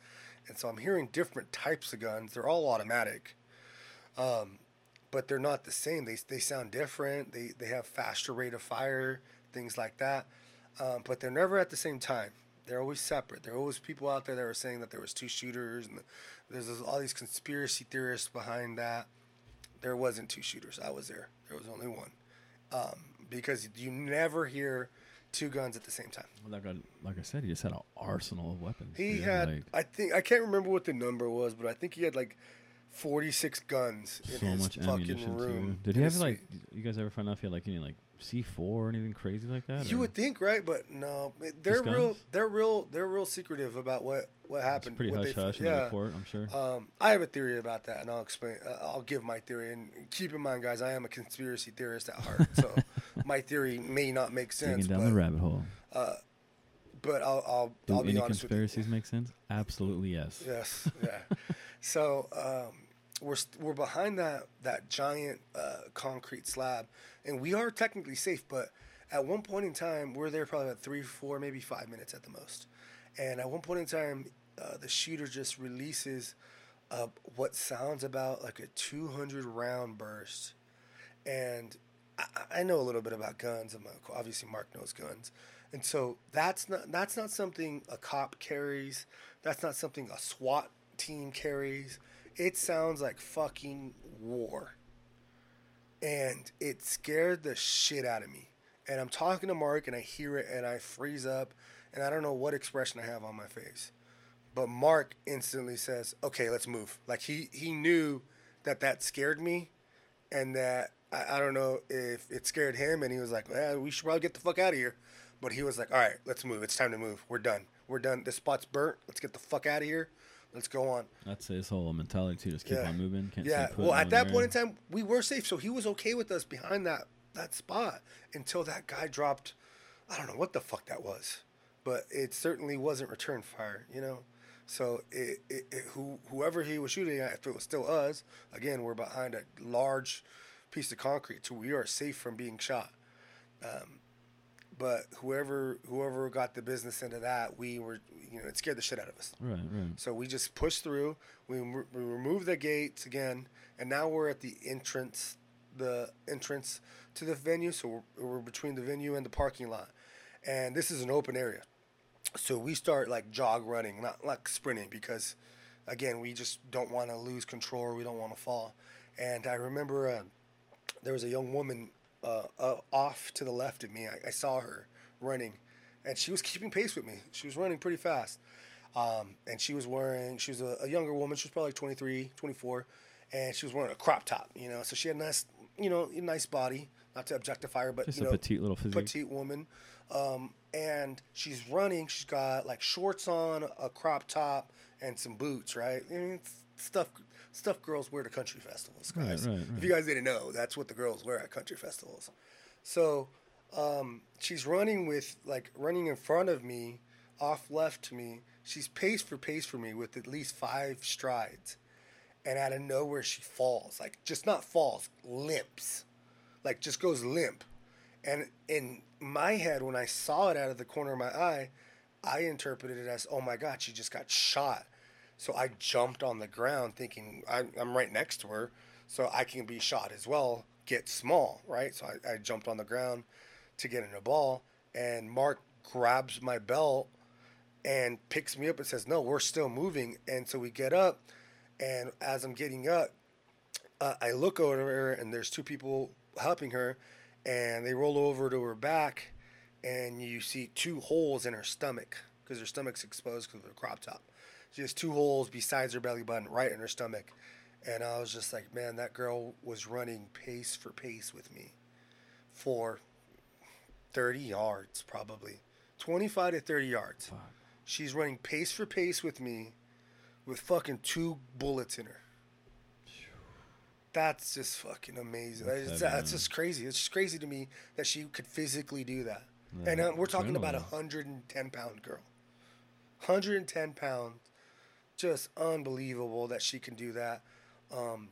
and so I'm hearing different types of guns. They're all automatic. Um, but they're not the same. They, they sound different. They, they have faster rate of fire, things like that. Um, but they're never at the same time. They're always separate. There are always people out there that are saying that there was two shooters, and there's all these conspiracy theorists behind that. There wasn't two shooters. I was there. There was only one. Um, because you never hear two guns at the same time. Well, that guy, like I said, he just had an arsenal of weapons. He dude, had, like, I think, I can't remember what the number was, but I think he had like 46 guns in his fucking room. too. Did he have like? You guys ever find out if he had like any like C four or anything crazy like that? You or- would think, right? But no, they're real. They're real. They're real secretive about what what It's happened. pretty what hush they- hush in the report. I'm sure. Um, I have a theory about that, and I'll explain. Uh, I'll give my theory. And keep in mind, guys, I am a conspiracy theorist at heart, so [laughs] my theory may not make sense. Digging down but, the rabbit hole. but I'll I'll, Do I'll be any honest with you. conspiracies make sense? Absolutely yes. Yes, yeah. [laughs] so um, we're st- we're behind that that giant uh, concrete slab, and we are technically safe. But at one point in time, we're there probably about three, four, maybe five minutes at the most. And at one point in time, uh, the shooter just releases uh, what sounds about like a 200 round burst. And I, I know a little bit about guns. I'm a, obviously Mark knows guns, and so that's not that's not something a cop carries. That's not something a SWAT team carries. It sounds like fucking war, and it scared the shit out of me. And I'm talking to Mark, and I hear it, and I freeze up, and I don't know what expression I have on my face. But Mark instantly says, "Okay, let's move." Like he he knew that that scared me, and that I, I don't know if it scared him, and he was like, "Yeah, we should probably get the fuck out of here." But he was like, "All right, let's move. It's time to move. We're done. We're done. This spot's burnt. Let's get the fuck out of here. Let's go on." That's his whole mentality too. Just keep Yeah. on moving. Can't Yeah. Well, at that point in time, we were safe, so he was okay with us behind that that spot until that guy dropped. I don't know what the fuck that was, but it certainly wasn't return fire. You know. So it, it, it, who, whoever he was shooting at, if it was still us, again, we're behind a large piece of concrete, so we are safe from being shot. Um, but whoever whoever got the business into that, we were, you know, it scared the shit out of us. Right, right. So we just pushed through. We, we removed the gates again, and now we're at the entrance, the entrance to the venue. So we're, we're between the venue and the parking lot, and this is an open area. So we start like jog running, not like sprinting, because again, we just don't want to lose control. Or we don't want to fall. And I remember uh, there was a young woman uh, uh, off to the left of me. I, I saw her running, and she was keeping pace with me. She was running pretty fast. Um, and she was wearing, she was a, a younger woman. She was probably like 23, 24. And she was wearing a crop top, you know. So she had a nice, you know, a nice body. Not to objectify her, but, Just you a know, petite little physique. petite woman. Um, and she's running. She's got like shorts on, a crop top, and some boots, right? I mean, stuff stuff girls wear to country festivals, Right, guys. right, If you guys didn't know, that's what the girls wear at country festivals. So um, she's running with like running in front of me, off left to me. She's pace for pace for me with at least five strides, and out of nowhere she falls. Like just not falls, limps, like just goes limp. And in my head, when I saw it out of the corner of my eye, I interpreted it as, "Oh my God, she just got shot." So I jumped on the ground, thinking I'm, I'm right next to her, so I can be shot as well. Get small, right? So I, I jumped on the ground to get in a ball, and Mark grabs my belt and picks me up and says, "No, we're still moving." And so we get up, and as I'm getting up, uh, I look over her, and there's two people helping her, and they roll over to her back, and you see two holes in her stomach because her stomach's exposed because of the crop top. She has two holes besides her belly button, right in her stomach. And I was just like, man, that girl was running pace for pace with me for 30 yards, probably 25 to 30 yards. Fuck. She's running pace for pace with me with fucking two bullets in her. That's just fucking amazing. That's That's, that's just crazy. It's just crazy to me that she could physically do that. Yeah, and uh, we're talking about a 110 pound girl. 110 pounds. Just unbelievable that she can do that. Um,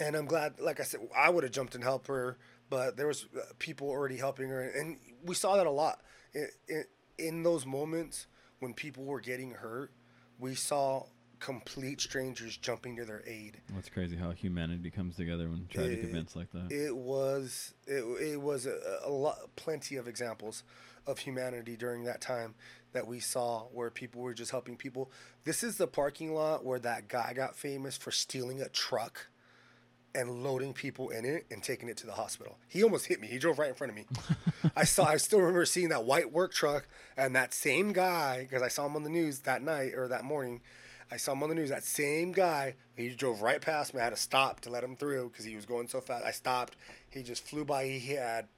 and I'm glad, like I said, I would have jumped and helped her, but there was uh, people already helping her, and we saw that a lot in, in, in those moments when people were getting hurt. We saw complete strangers jumping to their aid. That's crazy how humanity comes together when tragic It- events like that. It was it, it was a, a lot, plenty of examples of humanity during that time that we saw where people were just helping people. This is the parking lot where that guy got famous for stealing a truck and loading people in it and taking it to the hospital. He almost hit me. He drove right in front of me. [laughs] I saw. I still remember seeing that white work truck and that same guy because I saw him on the news that night or that morning. I saw him on the news. That same guy. He drove right past me. I had to stop to let him through because he was going so fast. I stopped. He just flew by. He had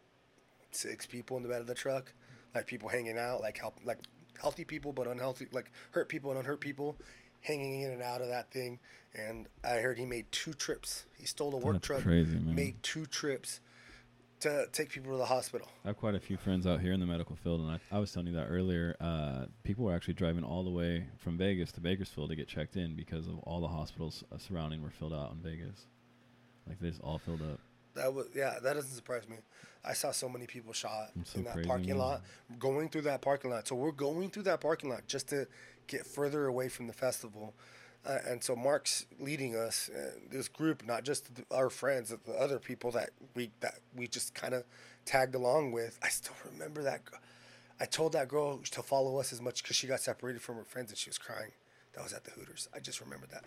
six people in the bed of the truck, like people hanging out, like help, like healthy people but unhealthy, like hurt people and unhurt people, hanging in and out of that thing. And I heard he made two trips. He stole a work That's truck, crazy, made two trips to take people to the hospital. I have quite a few friends out here in the medical field, and I, I was telling you that earlier. Uh, people were actually driving all the way from Vegas to Bakersfield to get checked in because of all the hospitals uh, surrounding were filled out in Vegas. Like they just all filled up. That was yeah. That doesn't surprise me. I saw so many people shot so in that crazy, parking man. lot, going through that parking lot. So we're going through that parking lot just to get further away from the festival. Uh, and so Mark's leading us, uh, this group, not just our friends, but the other people that we that we just kind of tagged along with. I still remember that. I told that girl to follow us as much because she got separated from her friends and she was crying. That was at the Hooters. I just remember that.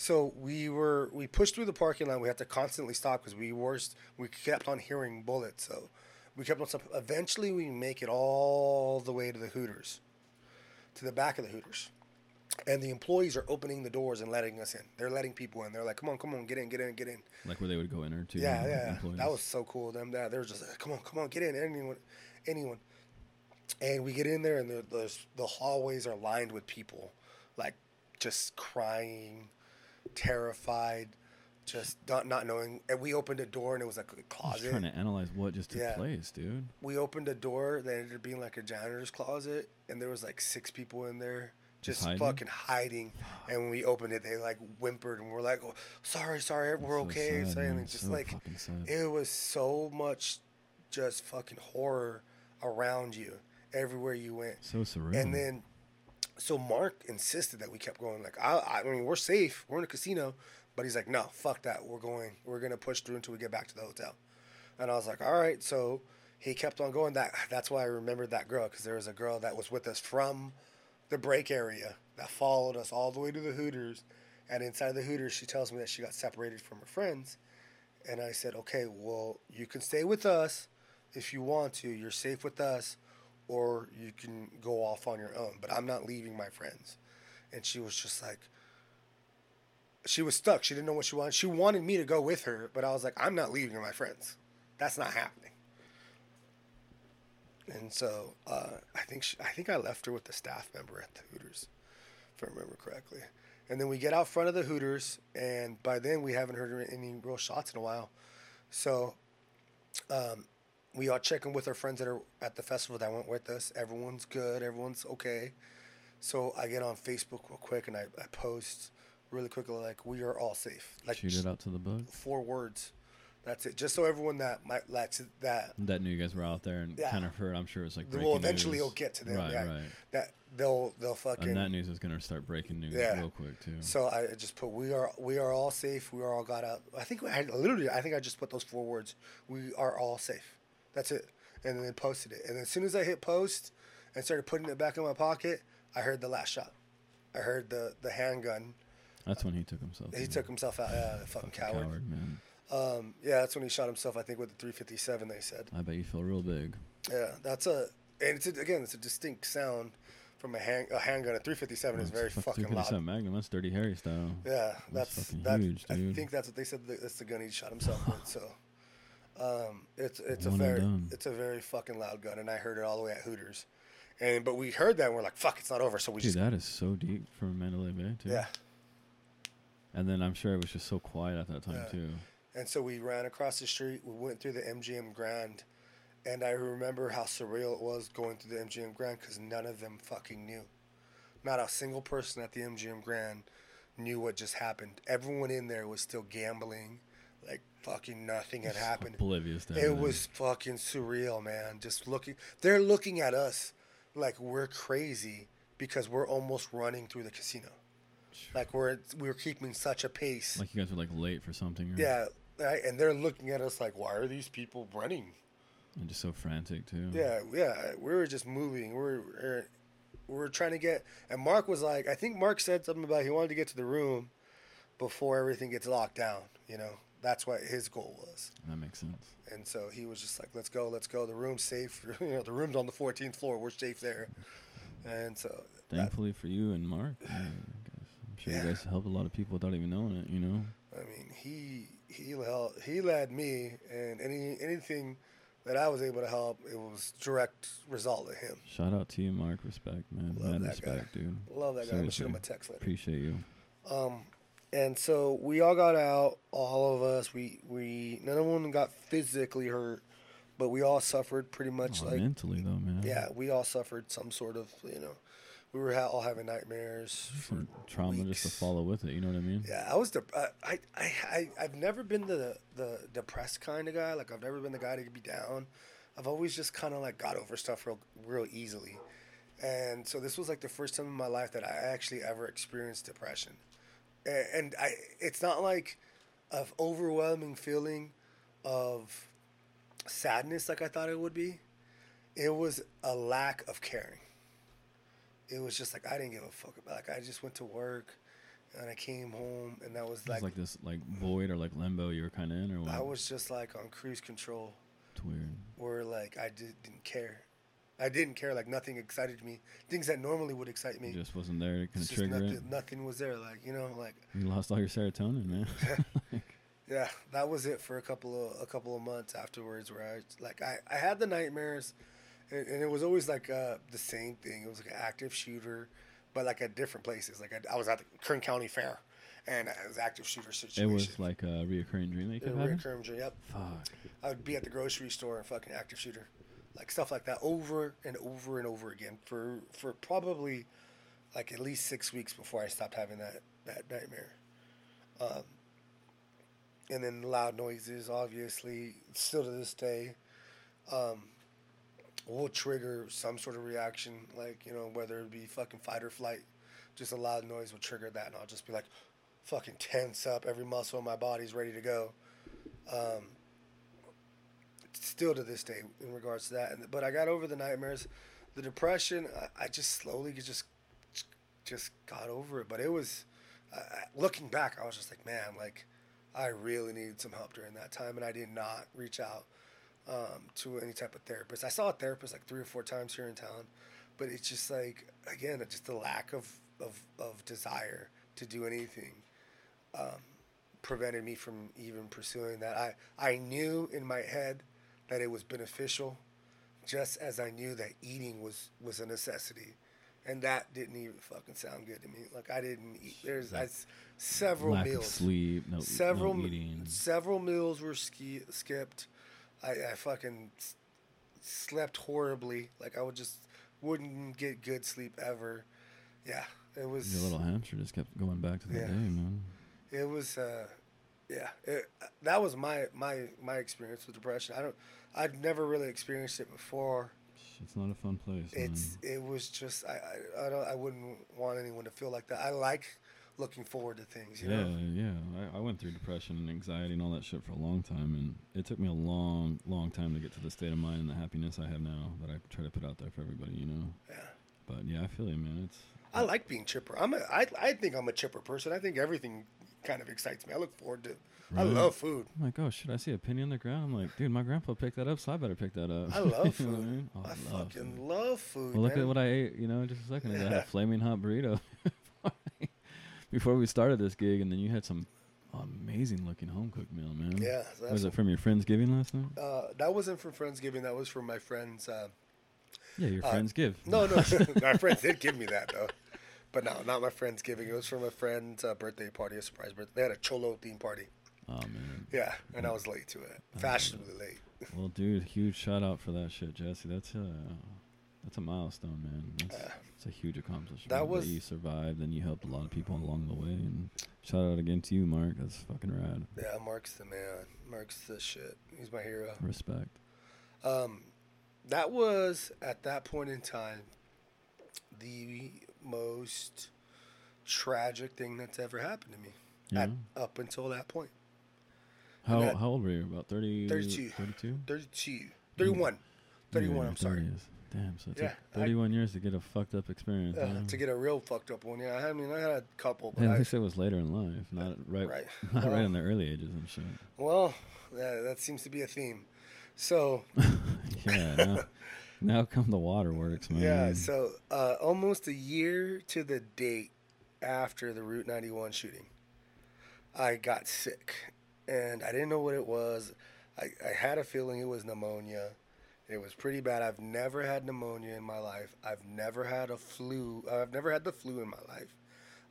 So we were we pushed through the parking lot. We had to constantly stop because we were we kept on hearing bullets. So we kept on. Eventually, we make it all the way to the Hooters, to the back of the Hooters, and the employees are opening the doors and letting us in. They're letting people in. They're like, "Come on, come on, get in, get in, get in." Like where they would go in or two. Yeah, yeah, employees. that was so cool. Them that they were just like, come on, come on, get in, anyone, anyone. And we get in there, and the, the hallways are lined with people, like just crying, terrified, just not not knowing. And we opened a door, and it was like a closet. trying to analyze what just took Yeah. place, dude. We opened a door that ended up being like a janitor's closet, and there was like six people in there. Just Just hiding? fucking hiding, and when we opened it, they like whimpered, and we're like, oh, "Sorry, sorry, we're So okay." sad, So, man. and it's just So like, fucking sad. it was so much just fucking horror around you everywhere you went. So surreal. And then, so Mark insisted that we kept going. Like, I, I mean, we're safe. We're in a casino. But he's like, no, fuck that. We're going. We're to push through until we get back to the hotel. And I was like, all right. So he kept on going. That That's why I remembered that girl because there was a girl that was with us from the break area that followed us all the way to the Hooters. And inside the Hooters, she tells me that she got separated from her friends. And I said, okay, well, you can stay with us if you want to. You're safe with us, or you can go off on your own. But I'm not leaving my friends. And she was just like, she was stuck. She didn't know what she wanted. She wanted me to go with her, but I was like, I'm not leaving my friends. That's not happening. And so uh, I think she, I think I left her with the staff member at the Hooters, if I remember correctly. And then we get out front of the Hooters, and by then we haven't heard any real shots in a while. So um, we are checking with our friends that are at the festival that went with us. Everyone's good. Everyone's okay. So I get on Facebook real quick and I, I post really quickly like we are all safe. Like Shoot it out to the bug. four words. That's it. Just so everyone that might likes that That knew you guys were out there and Yeah. kind of heard. I'm sure it's like. well eventually news. it'll get to them. Right, yeah. right. That they'll they'll fucking And that news is gonna start breaking news Yeah. real quick too. So I just put we are we are all safe. We are all got out. I think I literally I think I just put those four words. We are all safe. That's it. And then they posted it. And as soon as I hit post and started putting it back in my pocket, I heard the last shot. I heard the the handgun. That's when he took himself. He out. took himself out. Yeah, fucking coward. Coward, man. Um, yeah, that's when he shot himself. I think with the 357. They said. I bet you feel real big. Yeah, that's a and it's a, again it's a distinct sound from a hand a handgun. A 357 is very fuck- fucking 357 loud. Magnum. That's Dirty Harry style. Yeah, That's that's fucking that. huge, I dude. think that's what they said. That's the gun he shot himself with. So, um, it's it's One a very it's a very fucking loud gun, and I heard it all the way at Hooters, and but we heard that and we're like, fuck, it's not over. So we Dude, just that is so deep from Mandalay Bay too. yeah, And then I'm sure it was just so quiet at that time Yeah. too. and so we ran across the street. We went through the MGM Grand, and I remember how surreal it was going through the MGM Grand because none of them fucking knew. Not a single person at the MGM Grand knew what just happened. Everyone in there was still gambling, like fucking nothing had happened. Oblivious to It was fucking surreal, man. Just looking, they're looking at us like we're crazy because we're almost running through the casino. Like we're we're keeping such a pace. like you guys were like late for something. Or, yeah, right. And they're looking at us like, why are these people running? And just so frantic too. Yeah, yeah. We were just moving. We were we're, we were trying to get. And Mark was like, I think Mark said something about he wanted to get to the room before everything gets locked down. You know, that's what his goal was. That makes sense. And so he was just like, "Let's go, let's go. The room's safe. [laughs] you know, the room's on the 14th floor. We're safe there." And so, that, Thankfully for you and Mark. I'm sure Yeah. you guys helped a lot of people without even knowing it. You know. I mean, he he hel- he led me, and any anything that I was able to help, it was direct result of him. Shout out to you, Mark. Respect, man. Love Mad that guy. respect, dude. Love that guy. I'm gonna shoot him a text later. Appreciate you. Um, and so we all got out. All of us. We we none of them got physically hurt, but we all suffered pretty much Oh, like mentally though, man. yeah. We all suffered some sort of you know. We were ha- all having nightmares. Some trauma just to follow with it. You know what I mean? Yeah, I was. Dep- I, I, I, I, I've never been the the depressed kind of guy. Like I've never been the guy to be down. I've always just kind of like got over stuff real, real easily. And so this was like the first time in my life that I actually ever experienced depression. And, I, it's not like an overwhelming feeling of sadness like I thought it would be. It was a lack of caring. It was just like I didn't give a fuck about. Like I just went to work, and I came home, and that was It's like, like, this like void or like limbo you were kind of in, or what? I was just like on cruise control, It's weird. where like I did, didn't care. I didn't care. Like nothing excited me. Things that normally would excite me. Just wasn't there to kind of just trigger nothing, it. nothing was there. Like you know, like You lost all your serotonin, man. [laughs] [laughs] yeah, that was it for a couple of a couple of months afterwards. Where I like I, I had the nightmares, and, and it was always like uh, the same thing. It was like an active shooter, but like at different places. Like I, I was at the Kern County Fair, and it was active shooter situation. it was like a reoccurring dream you a recurring dream. Yep. Fuck. I would be at the grocery store and fucking active shooter, like stuff like that, over and over and over again for for probably like at least six weeks before I stopped having that that nightmare. Um, and then loud noises, obviously, still to this day, um, will trigger some sort of reaction, like you know whether it be fucking fight or flight. Just a loud noise will trigger that, and I'll just be like, fucking tense up. Every muscle in my body's ready to go. Um, still to this day in regards to that. And, but I got over the nightmares, the depression. I, I just slowly just just got over it. But it was uh, looking back, I was just like, man, like I really needed some help during that time, and I did not reach out um, to any type of therapist. I saw a therapist like three or four times here in town, but it's just like again, just the lack of of, of desire to do anything um, prevented me from even pursuing that. I, I knew in my head that it was beneficial, just as I knew that eating was, was a necessity. And that didn't even fucking sound good to me. Like I didn't eat. There's I, several Lack meals, of sleep, no, several no eating. several meals were ski- skipped. I, I fucking s- slept horribly. Like I would just wouldn't get good sleep ever. Yeah, it was. Your little hamster just kept going back to that Yeah. day, man. It was, uh, yeah. It, that was my my my experience with depression. I don't. I'd never really experienced it before. It's not a fun place. It's man. it was just I I, I don't I wouldn't want anyone to feel like that. I like looking forward to things. You yeah, know. yeah. I, I went through depression and anxiety and all that shit for a long time, and it took me a long, long time to get to the state of mind and the happiness I have now that I try to put out there for everybody. You know. Yeah. But yeah, I feel you, man. It's I like being chipper. I'm a, I, I think I'm a chipper person. I think everything kind of excites me. I look forward to. I love food. I'm like, oh shit, I see a penny on the ground. I'm like, dude, my grandpa picked that up, so I better pick that up. I [laughs] love food. I, mean? Oh, I, love fucking food. love food. Well, look man. at what I ate, you know, just a second ago. I had a [laughs] flaming hot burrito [laughs] before we started this gig, and then you had some amazing looking home cooked meal, man. Yeah, Was it from your friend's giving last night? uh, that wasn't from Friendsgiving. That was from my friends. Uh, Yeah, your uh, friends give. No, no, my friends did give me that though, but no, not my friends giving. It was from a friend's uh, birthday party, a surprise birthday. They had a cholo theme party. Oh man. Yeah, and I was late to it, fashionably late. Well, dude, huge shout out for that shit, Jesse. That's a that's a milestone, man. That's, Yeah. that's a huge accomplishment. That was- you survived and you helped a lot of people along the way. And shout out again to you, Mark. That's fucking rad. Yeah, Mark's the man. Mark's the shit. He's my hero. Respect. Um, that was at that point in time the most tragic thing that's ever happened to me. Yeah. At, up until that point, How that- how old were you? About 30, 32. 32? 32, 31, 31. I'm sorry. Damn, so it Yeah, took I- 31 years to get a fucked up experience. Uh, to get a real fucked up one. Yeah, I mean, I had a couple, but Yeah, I, at least it was later in life, not right, right. [laughs] not Well, right in the early ages and shit. Well, that, that seems to be a theme. So [laughs] yeah, [laughs] now, come the waterworks, man. yeah, so uh, almost a year to the date after the Route 91 shooting, I got sick, and I didn't know what it was. I, I had a feeling it was pneumonia. It was pretty bad. I've never had pneumonia in my life. I've never had a flu. I've never had the flu in my life.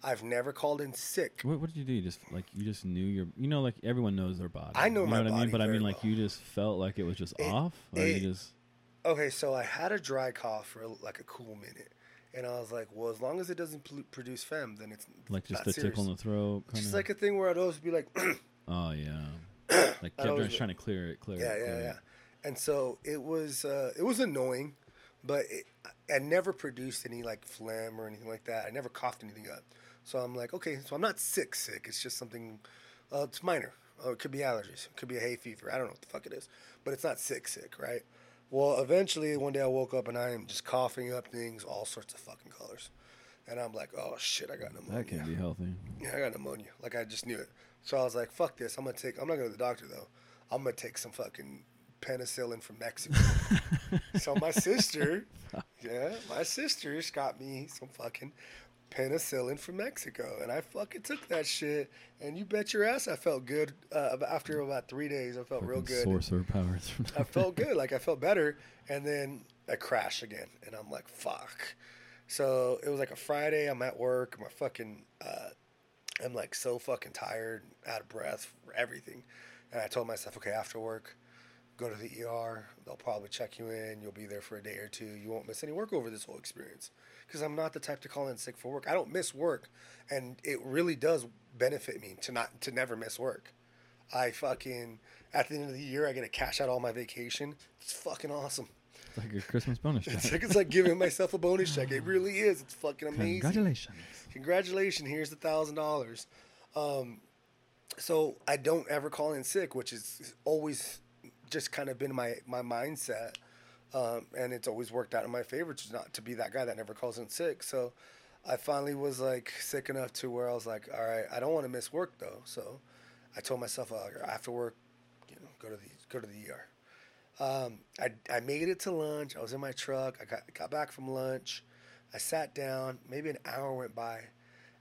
I've never called in sick. What, what did you do? You just like you just knew your, you know, like everyone knows their body. I know you my know what I mean, but I mean, like well. you just felt like it was just It- off, or it- you just Okay, so I had a dry cough for like a cool minute, and I was like, well, as long as it doesn't produce phlegm, then it's like just a tickle in the throat. It's Kind just of. like a thing where I'd always be like, [clears throat] oh yeah, [clears throat] like always just trying to clear it, clear yeah, it. yeah, yeah. it. And so it was, uh, it was annoying, but it, I never produced any like phlegm or anything like that. I never coughed anything up. So I'm like, okay, so I'm not sick, sick. It's just something, uh, it's minor. Oh, it could be allergies. It could be a hay fever. I don't know what the fuck it is, but it's not sick, sick, right? Well, eventually one day I woke up and I am just coughing up things, all sorts of fucking colors. And I'm like, oh shit, I got pneumonia. That can't be healthy. Yeah, I got pneumonia. Like I just knew it. So I was like, fuck this. I'm gonna take I'm not going to the doctor though. I'm gonna take some fucking penicillin from Mexico. [laughs] so my sister Yeah, my sisters got me some fucking penicillin from Mexico. And I fucking took that shit and you bet your ass I felt good. Uh, after about three days I felt real good. Sorcerer powers. I felt [laughs] good, like I felt better, and then I crash again, and I'm like, fuck. So it was like a Friday. I'm at work. My fucking, uh, I'm like so fucking tired, out of breath for everything, and I told myself, okay, after work, go to the ER. They'll probably check you in. You'll be there for a day or two. You won't miss any work over this whole experience. Because I'm not the type to call in sick for work. I don't miss work, and it really does benefit me to not to never miss work. I fucking at the end of the year I get to cash out all my vacation. It's fucking awesome. It's like a Christmas bonus check. It's like it's like giving myself a bonus check. It really is. It's fucking amazing. Congratulations. Congratulations. Here's a thousand dollars. Um, so I don't ever call in sick, which is always just kind of been my my mindset, um, and it's always worked out in my favor to not to be that guy that never calls in sick. So I finally was like sick enough to where I was like, all right, I don't want to miss work though. So I told myself after work, you know, go to the go to the ER. Um, I, I made it to lunch. I was in my truck. I got, got back from lunch. I sat down. Maybe an hour went by,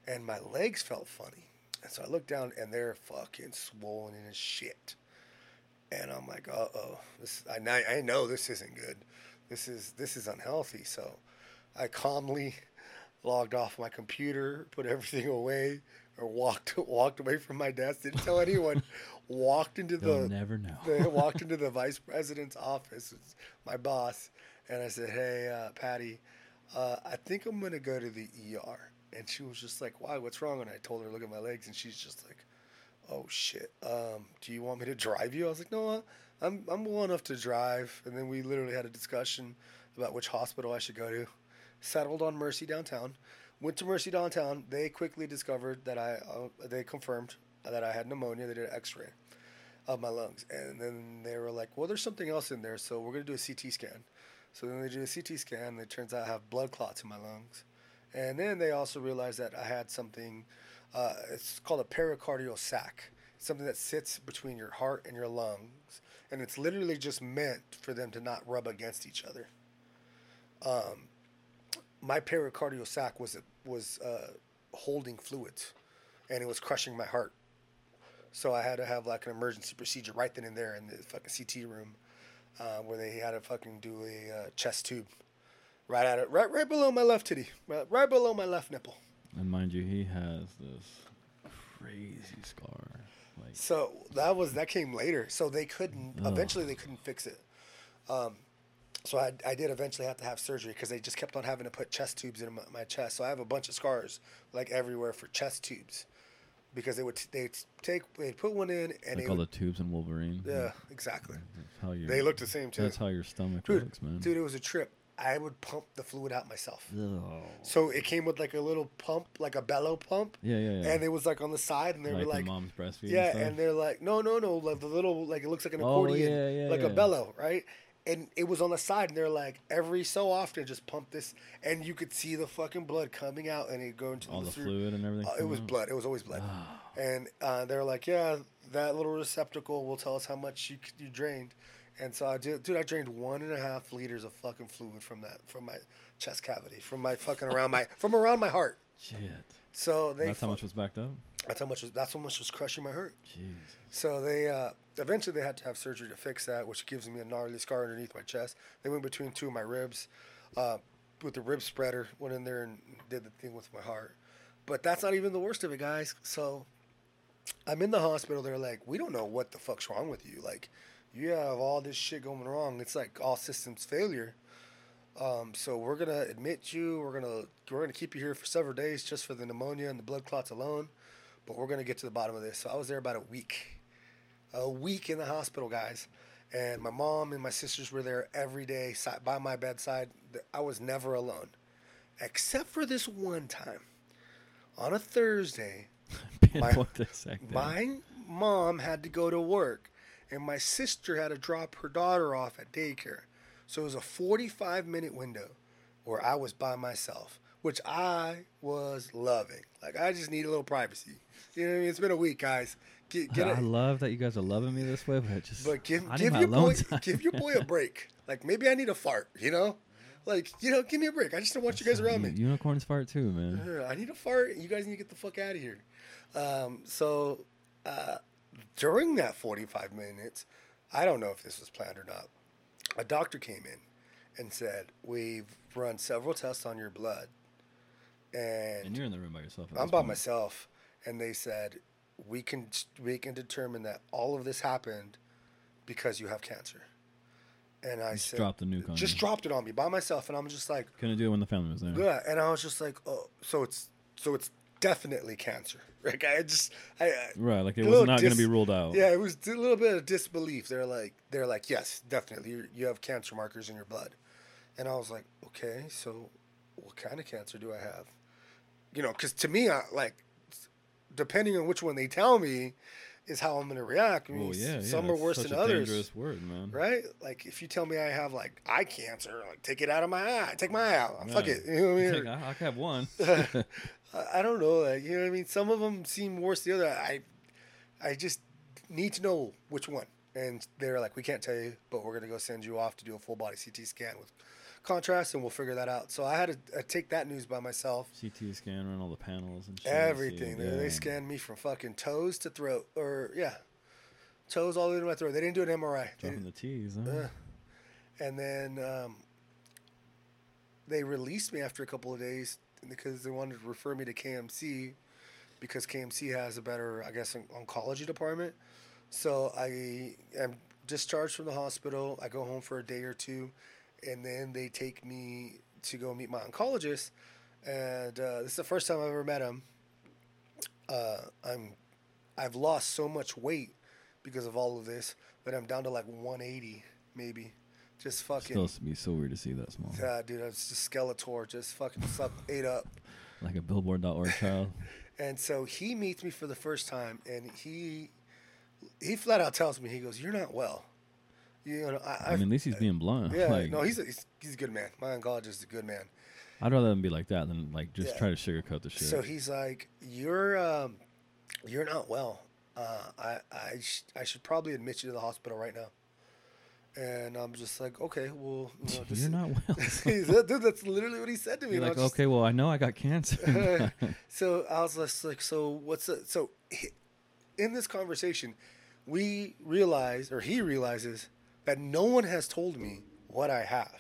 and my legs felt funny. And so I looked down, and they're fucking swollen as shit. And I'm like, uh oh, this I, know- I know this isn't good. This is this is unhealthy. So I calmly logged off my computer, put everything away, or walked [laughs] walked away from my desk. Didn't tell anyone. [laughs] walked into They'll the never know. [laughs] I walked into the vice president's office, my boss, and I said, "Hey, uh, Patty, uh, I think I'm gonna go to the ER." And she was just like, "Why? What's wrong?" And I told her, "Look at my legs," and she's just like, "Oh shit. Um, do you want me to drive you?" I was like, "No, I'm I'm well enough to drive." And then we literally had a discussion about which hospital I should go to. Settled on Mercy downtown. Went to Mercy downtown. They quickly discovered that I uh, they confirmed that I had pneumonia. They did an X-ray of my lungs. And then they were like, well, there's something else in there, so we're going to do a CT scan. So then they do a CT scan, and it turns out I have blood clots in my lungs. And then they also realized that I had something, uh, it's called a pericardial sac, something that sits between your heart and your lungs. And it's literally just meant for them to not rub against each other. Um, my pericardial sac was, was uh, holding fluids, and it was crushing my heart. So I had to have like an emergency procedure right then and there in the fucking CT room, uh, where they had to fucking do a uh, chest tube, right at it, right right below my left titty, right, right below my left nipple. And mind you, he has this crazy scar. Like So that was that came later. So they couldn't. Ugh. Eventually, they couldn't fix it. Um, so I, I did eventually have to have surgery because they just kept on having to put chest tubes in my, my chest. So I have a bunch of scars like everywhere for chest tubes, because they would t- they take they put one in and like they all would, the tubes in Wolverine. yeah exactly. That's how your, They look the same too. That's how your stomach dude, looks, man. dude, it was a trip. I would pump the fluid out myself. Ugh. So it came with like a little pump, like a bellow pump, Yeah, yeah, yeah. and it was like on the side, and they like, were like, the mom's breastfeeding yeah, stuff. and they're like, no, no, no, like the little, like it looks like an Oh, accordion, yeah, yeah, like yeah. a bellow, right? and it was on the side, and they're like every so often just pump this, and you could see the fucking blood coming out, and it go into All the through- fluid and everything. Uh, it was out? blood. It was always blood, and uh, they're like, yeah, that little receptacle will tell us how much you you drained, and so I did, dude. I drained one and a half liters of fucking fluid from that from my chest cavity, from my fucking around my from around my heart. Shit. So they That's how much was backed up. that's how much was that's how much was crushing my heart. Jeez. So they uh, eventually they had to have surgery to fix that, which gives me a gnarly scar underneath my chest. They went between two of my ribs, uh, with the rib spreader. Went in there and did the thing with my heart. But that's not even the worst of it, guys. So I'm in the hospital. They're like, we don't know what the fuck's wrong with you. Like, you have all this shit going wrong. It's like all systems failure. Um, so we're gonna admit you. We're gonna we're gonna keep you here for several days just for the pneumonia and the blood clots alone. But we're gonna get to the bottom of this. So I was there about a week, a week in the hospital, guys. And my mom and my sisters were there every day by my bedside. I was never alone, except for this one time. On a Thursday, [laughs] second. my mom had to go to work, and my sister had to drop her daughter off at daycare. So it was a 45 minute window where I was by myself, which I was loving. Like, I just need a little privacy. You know what I mean? It's been a week, guys. Get, get I love that you guys are loving me this way, but just But give, give my your alone boy time. give your boy a [laughs] break. Like maybe I need a fart, you know? Like, you know, give me a break. I just don't want you guys around me. Unicorns fart too, man. I need a fart. You guys need to get the fuck out of here. Um, so uh, during that 45 minutes, I don't know if this was planned or not. A doctor came in and said, We've run several tests on your blood. And, And you're in the room by yourself. I'm by point. myself. And they said, we can, we can determine that all of this happened because you have cancer. And I Just said, dropped the nuke on just you. dropped it on me by myself. And I'm just like, Couldn't do it when the family was there. yeah, and I was just like, oh, so it's so it's definitely cancer. [laughs] Like I just, I, Right, like it was not going to be ruled out. yeah, it was a little bit of disbelief. They're like, they're like, yes, definitely, you you have cancer markers in your blood, and I was like, okay, so what kind of cancer do I have? You know, because to me, I like, depending on which one they tell me, is how I'm gonna react. I mean, Well, yeah, yeah. some are worse such than a others Dangerous word, man. right? Like if you tell me I have like eye cancer, like take it out of my eye, take my eye out, fuck it. You know what I mean? Take- [laughs] I, I have one. [laughs] I- I don't know. Like, you know what I mean? Some of them seem worse than the other. I, I just need to know which one. And they're like, we can't tell you, but we're gonna go send you off to do a full body CT scan with contrast, and we'll figure that out. So I had to uh, take that news by myself. CT scan, run all the panels and shit. Everything. see, They, yeah. they scanned me from fucking toes to throat, or yeah, toes all the way to my throat. They didn't do an MRI. Dropping the T's, huh? uh, and then um, they released me after a couple of days because they wanted to refer me to KMC because KMC has a better, I guess, on- oncology department. So I am discharged from the hospital. I go home for a day or two, and then they take me to go meet my oncologist. And uh, this is the first time I've ever met him. Uh, I'm, I've lost so much weight because of all of this that I'm down to like 180 maybe. Just fucking. Still to be so weird to see that small. Yeah, dude, I was just Skeletor, just fucking slept, ate up. Like a billboard.org [laughs] child. And so he meets me for the first time, and he he flat out tells me, he goes, "You're not well." You know, I, I mean, at least he's being blunt. yeah, like, no, he's a, he's, he's a good man. My oncologist is a good man. I'd rather them be like that than like just Yeah. try to sugarcoat the shit. So he's like, "You're um, you're not well. Uh, I I sh- I should probably admit you to the hospital right now." And I'm just like, "Okay, well, you [laughs] know, You're not [laughs] well. Dude, that's literally what he said to me. You're like, just- okay, well, I know I got cancer. [laughs] so I was just like, so what's the, so in this conversation, we realize, or he realizes, that no one has told me what I have.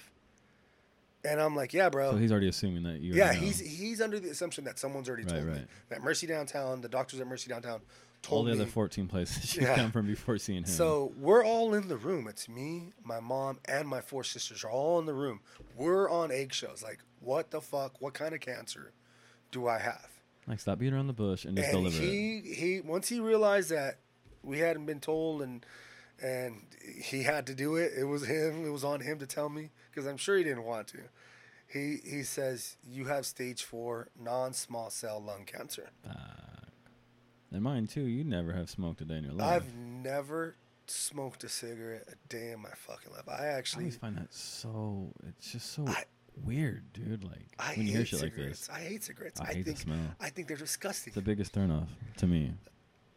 And I'm like, yeah, bro. so he's already assuming that you. yeah, know. he's he's under the assumption that someone's already Right, told me. right. That Mercy Downtown, the doctors at Mercy Downtown, all the me. other 14 places [laughs] you Yeah. come from before seeing him. So we're all in the room. It's me, my mom, and my four sisters are all in the room. We're on eggshells. Like, what the fuck? What kind of cancer do I have? like, stop beating around the bush and just and deliver it. he he once he realized that we hadn't been told and and he had to do it it was him it was on him to tell me because i'm sure he didn't want to he he says you have stage four non-small cell lung cancer ah. And mine too. You never have smoked a day in your life. i've never smoked a cigarette a day in my fucking life. I I actually, always find that so. It's just so I- weird, dude. Like I when you hear shit cigarettes. like this, I hate cigarettes. I I, hate think the smell. I think they're disgusting. It's the biggest turnoff to me.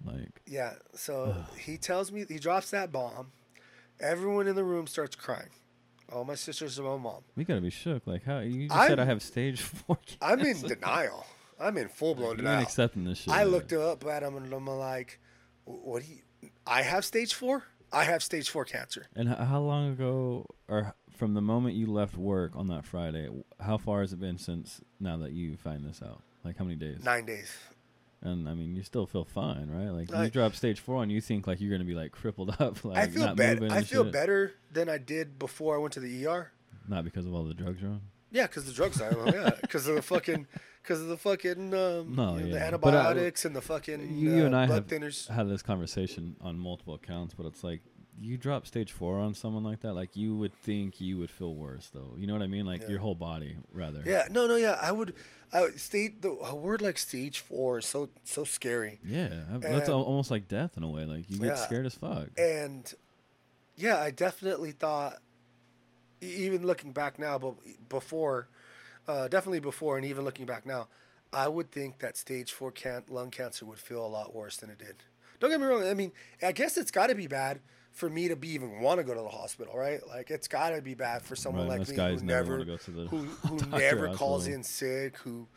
Like Yeah. So he tells me he drops that bomb. Everyone in the room starts crying. All my sisters and my mom. we gotta be shook. Like how you just said I have stage [laughs] four. I'm in denial. I'm in full blown denial. accepting this shit. I man. looked up at him and I'm like, "What do you? I have stage four. I have stage four cancer. And how long ago, or from the moment you left work on that Friday, how far has it been since now that you find this out? Like how many days? Nine days. And I mean, you still feel fine, right? Like you drop stage four, and you think like you're gonna be like crippled [laughs] up, like I feel better. I feel shit. better than I did before I went to the ER. Not because of all the drugs you're on. Yeah, because the drugs are yeah, because of the fucking, because of the fucking um, No, you know, yeah. the uh, antibiotics and the fucking You, you uh, and I blood have thinners. had this conversation on multiple accounts, but it's like you drop stage four on someone like that, like you would think you would feel worse, though. You know what I mean? Like Yeah. your whole body, rather. Yeah, no, no, yeah. I would, I would state the a word like stage four is so so scary, Yeah, I- that's almost like death in a way. Like you get Yeah. scared as fuck. and yeah, I definitely thought, even looking back now, but before, uh, definitely before, and even looking back now, I would think that stage four can- lung cancer would feel a lot worse than it did. Don't get me wrong. I mean, I guess it's got to be bad for me to be even want to go to the hospital, right? Like it's got to be bad for someone Right, like me who never never, wanna go to the who, [laughs] who never calls hospital. in sick, who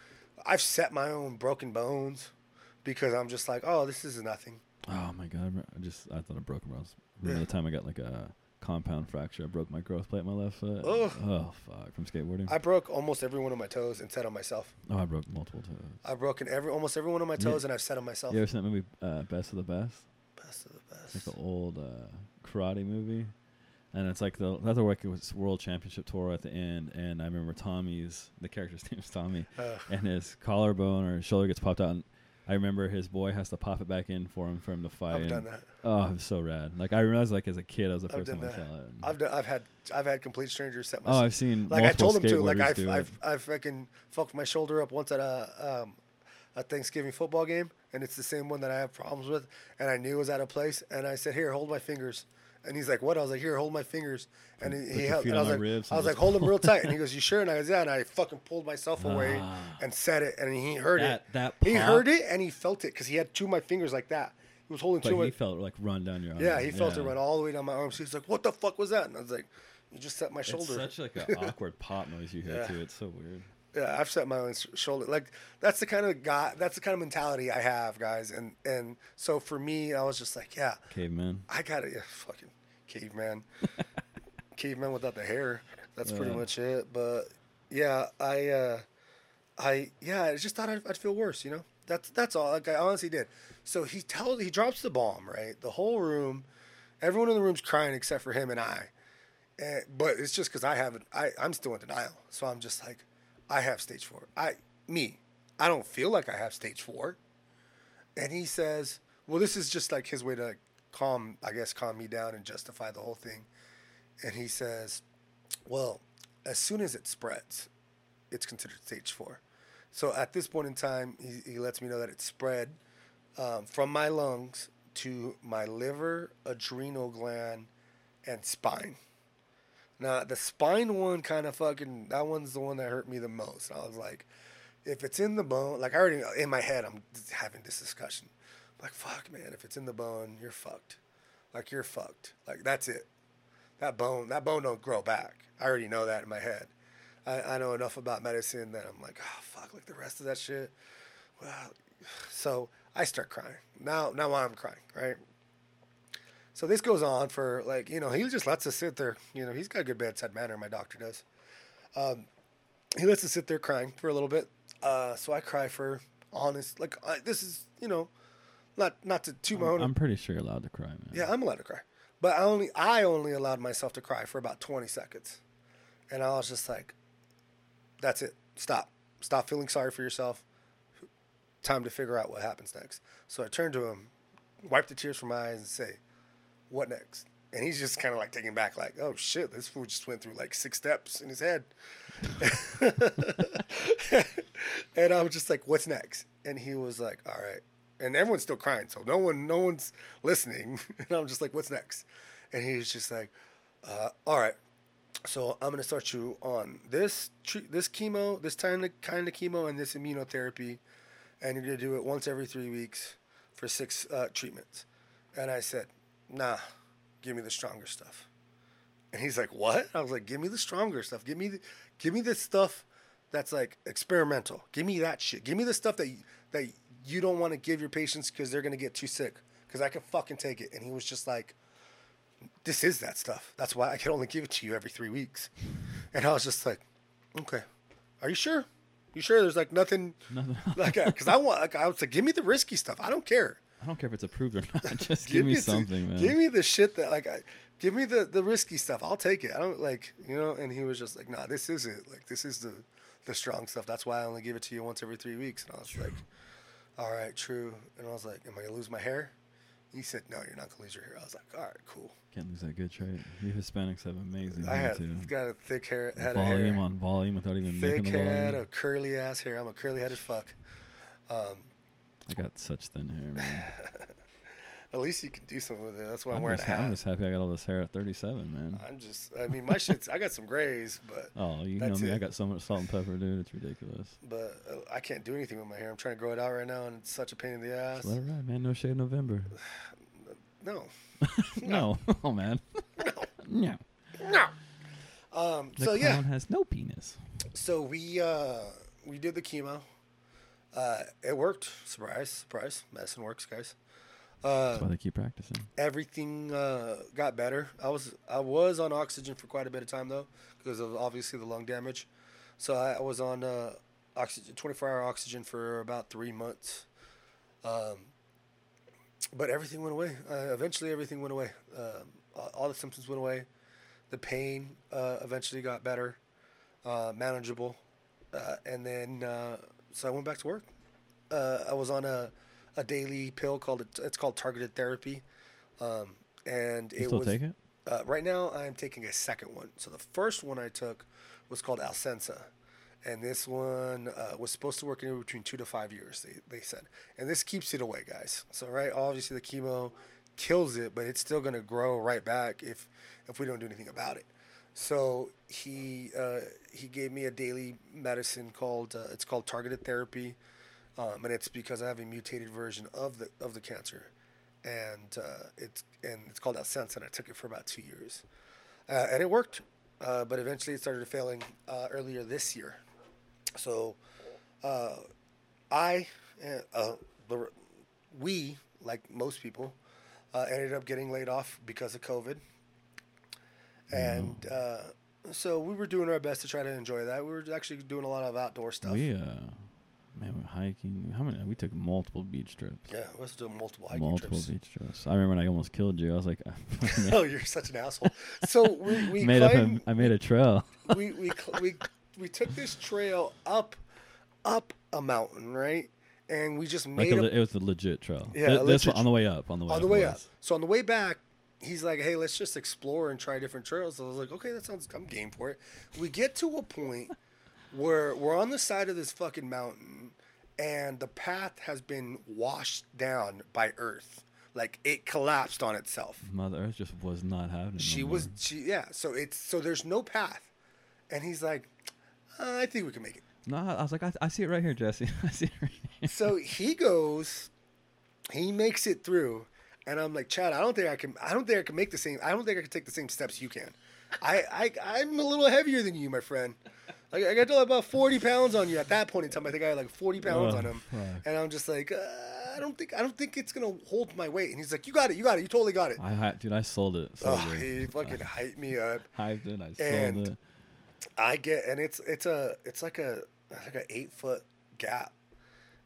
I've set my own broken bones because I'm just like, oh, this is nothing. Oh my god! I just I thought I broke my. Remember Yeah. the time I got like a compound fracture? I broke my growth plate in my left foot. Ugh. Oh fuck! From skateboarding. I broke almost every one of my toes and set on myself. oh, I broke multiple toes. I've broken every almost every one of my Yeah. toes and I've set on myself. You ever seen that movie uh, Best of the Best? Best of the It's best. like the old uh, karate movie, and it's like the that's like it was world championship tour at the end. And I remember Tommy's the character's [laughs] name is Tommy, Uh, and his collarbone or his shoulder gets popped out. And I remember his boy has to pop it back in for him for him to fight. I've done that. Oh, it was so rad. Like I realized, like as a kid, I was the I've first time I that. saw it. I've done, I've had I've had complete strangers set my oh, I've seen like I told them to like I've. I've I've fucking fucked my shoulder up once at a um, a Thanksgiving football game and it's the same one that I have problems with and I knew it was out of place and I said here hold my fingers and he's like what? I was like here hold my fingers. And he, he held and I was like ribs I was like hold them real [laughs] tight. And he goes you sure? And I was yeah. And I fucking pulled myself away Ah. and set it. And he heard That- it. That he heard it and he felt it because he had two of my fingers like that. He was holding But two of he my felt like run down your arm. yeah he felt it run all the way down my arms he's like what the fuck was that? And I was like you just set my It's shoulder. such like an [laughs] awkward pop noise you hear Yeah. too. It's so weird. Yeah, I've set my own sh- shoulder. Like that's the kind of guy. That's the kind of mentality I have, guys. And and so for me, I was just like, yeah, Caveman. I got it, yeah, fucking caveman, [laughs] caveman without the hair. That's pretty much it. But yeah, I, uh, I yeah, I just thought I'd, I'd feel worse. You know, that's that's all. Like I honestly did. So he tells, he drops the bomb. Right, the whole room, everyone in the room's crying except for him and I. And, but it's just because I haven't. I I'm still in denial. So I'm just like, I have stage four. I me, I don't feel like I have stage four. And he says, well, this is just like his way to calm, I guess, calm me down and justify the whole thing. And he says, well, as soon as it spreads, it's considered stage four. So at this point in time, he, he lets me know that it spread um, from my lungs to my liver, adrenal gland, and spine. Now, the spine one kind of fucking, that one's the one that hurt me the most. I was like, if it's in the bone, like I already, in my head, I'm having this discussion. like, fuck, man, if it's in the bone, you're fucked. Like, you're fucked. Like, that's it. That bone, that bone don't grow back. I already know that in my head. I, I know enough about medicine that I'm like, oh, fuck, like the rest of that shit. Well, [sighs] so I start crying. Now, now I'm crying, right? So this goes on for like, you know, he just lets us sit there. You know, he's got a good bedside manner, my doctor does. Um, he lets us sit there crying for a little bit. Uh, so I cry for honest, like I, this is, you know, not not to toot my own. I'm pretty sure you're allowed to cry, man. yeah, I'm allowed to cry, but I only I only allowed myself to cry for about 20 seconds, and I was just like, "That's it. Stop. Stop feeling sorry for yourself. Time to figure out what happens next." So I turned to him, wiped the tears from my eyes, and say, "What next?" And he's just kind of like taken back, like, "Oh shit, this fool just went through like six steps in his head." [laughs] and I was just like, "What's next?" And he was like, "All right, and everyone's still crying, so no one, no one's listening. [laughs] And I'm just like, "What's next?" And he's just like, uh, "All right, so I'm gonna start you on this this chemo, this kind of kind of chemo, and this immunotherapy, and you're gonna do it once every three weeks for six uh, treatments." And I said, "Nah, give me the stronger stuff." And he's like, "What?" I was like, "Give me the stronger stuff. Give me the, give me the stuff that's like experimental. Give me that shit. Give me the stuff that y- that you don't want to give your patients because they're gonna get too sick. Because I can fucking take it." And he was just like, "This is that stuff. That's why I can only give it to you every three weeks." And I was just like, "Okay, are you sure? You sure? There's like nothing Nothing. like because I want. Like, I was like, give me the risky stuff. I don't care." I don't care if it's approved or [laughs] not. Just give, me the- something, man. Give me the shit that like, I, give me the the risky stuff. I'll take it. I don't like you know. And he was just like, nah, this is it. like this is the the strong stuff. That's why I only give it to you once every three weeks. And I was like, all right, true. And I was like, am I gonna lose my hair? He said, no, you're not gonna lose your hair. I was like, all right, cool. Can't lose that good trait. You Hispanics have amazing I hair had too. got a thick hair, had a volume hair, on volume without even thick making the head, volume. a curly ass hair. I'm a curly headed fuck. Um, I got such thin hair, man. [laughs] at least you can do something with it. That's why I'm, I'm wearing just, a hat. I'm just happy I got all this hair at 37, man. I'm just, I mean, my shit's, I got some grays, but [laughs] Oh, you know me. I got so much salt and pepper, dude. It's ridiculous. but uh, I can't do anything with my hair. I'm trying to grow it out right now, and it's such a pain in the ass. Just let it ride, man. No shade November. [sighs] [laughs] No, no. oh, man. no. no. Um. The so yeah, has no penis. so we uh we did the chemo. Uh, it worked. Surprise, surprise. Medicine works, guys. Uh, That's why they keep practicing. everything uh, got better. I was I was on oxygen for quite a bit of time though, because of obviously the lung damage. So I, I was on uh, oxygen, 24 hour oxygen for about three months. Um, but everything went away. Uh, eventually, everything went away. Um, all- all the symptoms went away. The pain uh, eventually got better, uh, manageable, uh, and then uh, so I went back to work. Uh, I was on a a daily pill called it's called targeted therapy, um, and You it still was take it? uh, right now I'm taking a second one. So the first one I took was called Alecensa, and this one uh, was supposed to work anywhere between two to five years. They they said, and this keeps it away, guys. So right, obviously the chemo kills it, but it's still gonna grow right back if if we don't do anything about it. So he uh, he gave me a daily medicine called uh, it's called targeted therapy, um, and it's because I have a mutated version of the of the cancer, and uh, it's and it's called Alecensa, and I took it for about two years, uh, and it worked, uh, but eventually it started failing uh, earlier this year. So, I we like most people ended up getting laid off because of COVID, and uh, so we were doing our best to try to enjoy that. We were actually doing a lot of outdoor stuff. We, uh, man, we're hiking. How many? We took multiple beach trips. yeah, we was doing multiple hiking multiple trips. beach trips. I remember when I almost killed you. I was like, [laughs] [laughs] oh, you're such an asshole. So we we [laughs] made up. climbed, A, I made a trail. we we we we took this trail up up a mountain, right? And we just Like made a, a, it was a legit trail. Yeah, Th- this legit on the way up. On the way on up. the way up. So on the way back, he's like, "Hey, let's just explore and try different trails." So I was like, "Okay, that sounds. I'm game for it." We get to a point where we're on the side of this fucking mountain, and the path has been washed down by Earth. Like it collapsed on itself. Mother Earth just was not having. it She no was more. she yeah. So it's so there's no path, and he's like, uh, "I think we can make it." No, I was like, I, I see it right here, Jesse. [laughs] I see it right here. so he goes, he makes it through, and I'm like, Chad, I don't think I can. I don't think I can make the same. I don't think I can take the same steps you can. I, I I'm a little heavier than you, my friend. Like I got to about 40 pounds on you at that point in time. I think I had like 40 pounds Oh, on him, and I'm just like, uh, I don't think I don't think it's gonna hold my weight. And he's like, You got it, you got it, you totally got it. I, dude, I sold it. So Oh, good. he fucking [laughs] hyped me up. hyped it. I sold And- it. I get, and it's it's a it's like a like a eight foot gap,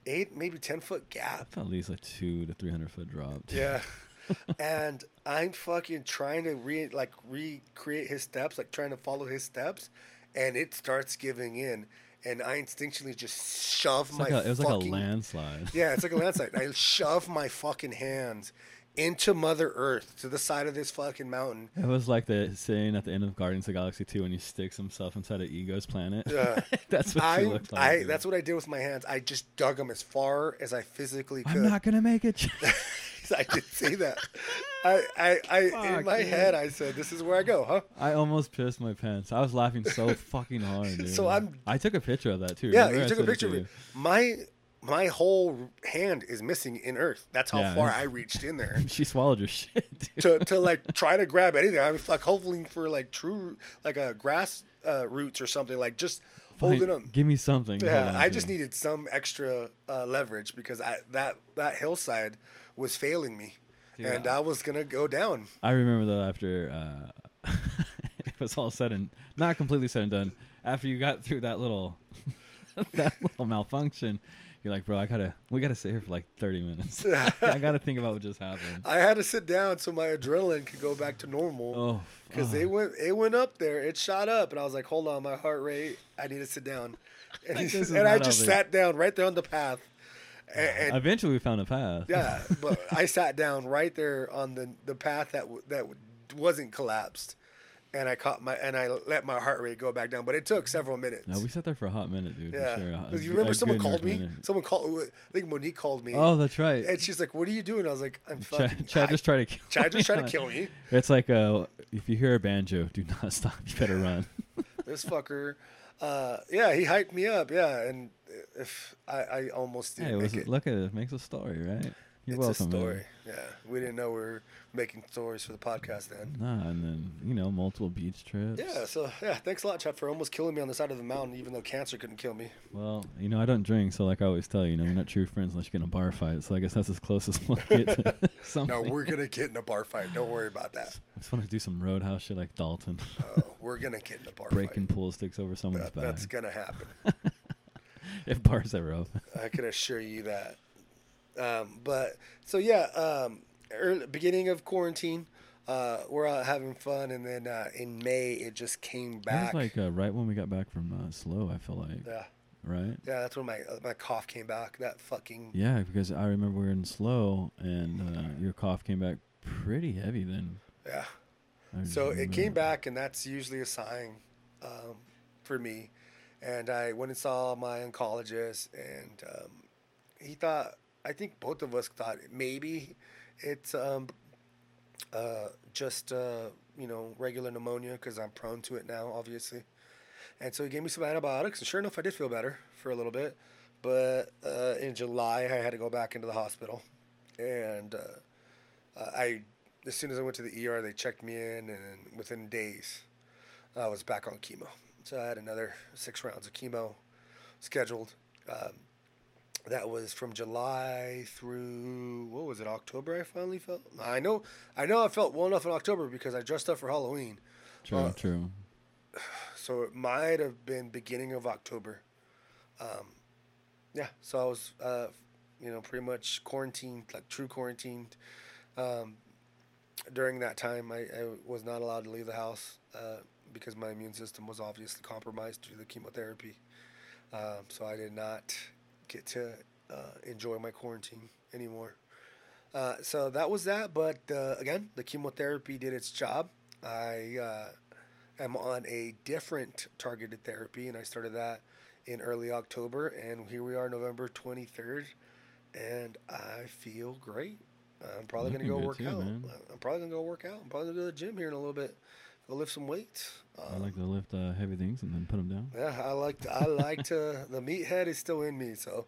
eight maybe ten foot gap. At least a two to three hundred foot drop. Yeah. [laughs] and I'm fucking trying to re like recreate his steps, like trying to follow his steps, and it starts giving in, and I instinctually just shove It's my like a, it was like a landslide. yeah, it's like a [laughs] landslide. I shove my fucking hands into Mother Earth to the side of this fucking mountain. It was like the saying at the end of Guardians of the Galaxy 2 when he sticks himself inside of Ego's planet. Uh, [laughs] that's what I, looked like. I that's what I did with my hands. I just dug them as far as I physically could. I'm not gonna make it. [laughs] I did say that. I, I, I in my dude. head, I said, "This is where I go, huh?" I almost pissed my pants. I was laughing so [laughs] fucking hard. Dude. So I'm- I took a picture of that too. Yeah, Remember you took a picture of it. My my whole hand is missing in earth. That's how Yeah, far I reached in there [laughs] She swallowed your shit. [laughs] To to like try to grab anything. I was like hoping for like true like a grass uh, roots or something like just holding them. Give me something. Yeah, on I just needed some extra uh, leverage because I that that hillside was failing me, Dude, and I- I was gonna go down. I remember though after uh, [laughs] it was all said and not completely said and done. After you got through that little that little malfunction, you're like, bro, I gotta we gotta sit here for like 30 minutes. [laughs] [laughs] I gotta think about what just happened. I had to sit down so my adrenaline could go back to normal. Oh, Because fuck. they went, it went up there. It shot up, and I was like, "Hold on, my heart rate. I need to sit down." [laughs] And, Like, this is and I just sat down right there on the path. And, and Eventually, we found a path. yeah, but I sat down right there on the the path that w- that w- wasn't collapsed, and I caught my and I let my heart rate go back down. But it took several minutes. No, we sat there for a hot minute, dude. yeah, sure. You remember a someone called me. minute. Someone called. I think Monique called me. Oh, that's right. and she's like, "What are you doing?" I was like, "I'm fucking." Chad I- just tried to kill Chad just tried to kill me. It's like uh, if you hear a banjo, do not [laughs] stop. You better run. [laughs] this fucker. Uh, yeah, he hyped me up. Yeah, and if I, I almost hey, didn't it was, make it. look at it. It makes a story, right? You're it's welcome. a man. story. Yeah, we didn't know we were making stories for the podcast then. Nah, and then you know multiple beach trips. Yeah, so yeah, thanks a lot, Chad, for almost killing me on the side of the mountain, even though cancer couldn't kill me. Well, you know I don't drink, so like I always tell you, you know you're not true friends unless you get in a bar fight. So I guess that's as close as we'll get to [laughs] [laughs] something. No, we're gonna get in a bar fight. Don't worry about that. I just want to do some roadhouse shit like Dalton, Uh, [laughs] we're gonna get in a bar fight. breaking fight. pool sticks over someone's That, back. that's gonna happen. if bars ever open. I can assure you that. Um, but so yeah, um, early, beginning of quarantine, uh, we're out having fun, and then uh, in May it just came That was back. like uh, right when we got back from uh, SLO. I feel like yeah, right. yeah, that's when my uh, my cough came back. That fucking Yeah, because I remember we were in SLO, and uh, your cough came back pretty heavy then. yeah. So it came back, and that's usually a sign um, for me. And I went and saw my oncologist, and um, he thought, I think both of us thought maybe it's um, uh, just, uh, you know, regular pneumonia because I'm prone to it now, obviously. And so he gave me some antibiotics, and sure enough, I did feel better for a little bit. But uh, in July, I had to go back into the hospital, and uh, I, as soon as I went to the ER, they checked me in, and within days, I was back on chemo. So I had another six rounds of chemo scheduled. Um, that was from July through what was it? October. I finally felt. I know. I know. I felt well enough in October because I dressed up for Halloween. True, uh, true. [sighs] So it might have been beginning of October. Um, yeah, so I was, uh, you know, pretty much quarantined, like true quarantined. Um, during that time, I, I was not allowed to leave the house uh, because my immune system was obviously compromised due to the chemotherapy. Um, so I did not get to uh, enjoy my quarantine anymore. Uh, so that was that. But uh, again, the chemotherapy did its job. I uh, am on a different targeted therapy, and I started that in early October. And here we are, November 23rd, and I feel great. I'm probably gonna go work too, out. man. I'm probably gonna go work out. I'm probably gonna go to the gym here in a little bit. Go lift some weights. I Um, like to lift uh, heavy things and then put them down. yeah, I like to, I like to. [laughs] The meathead is still in me, so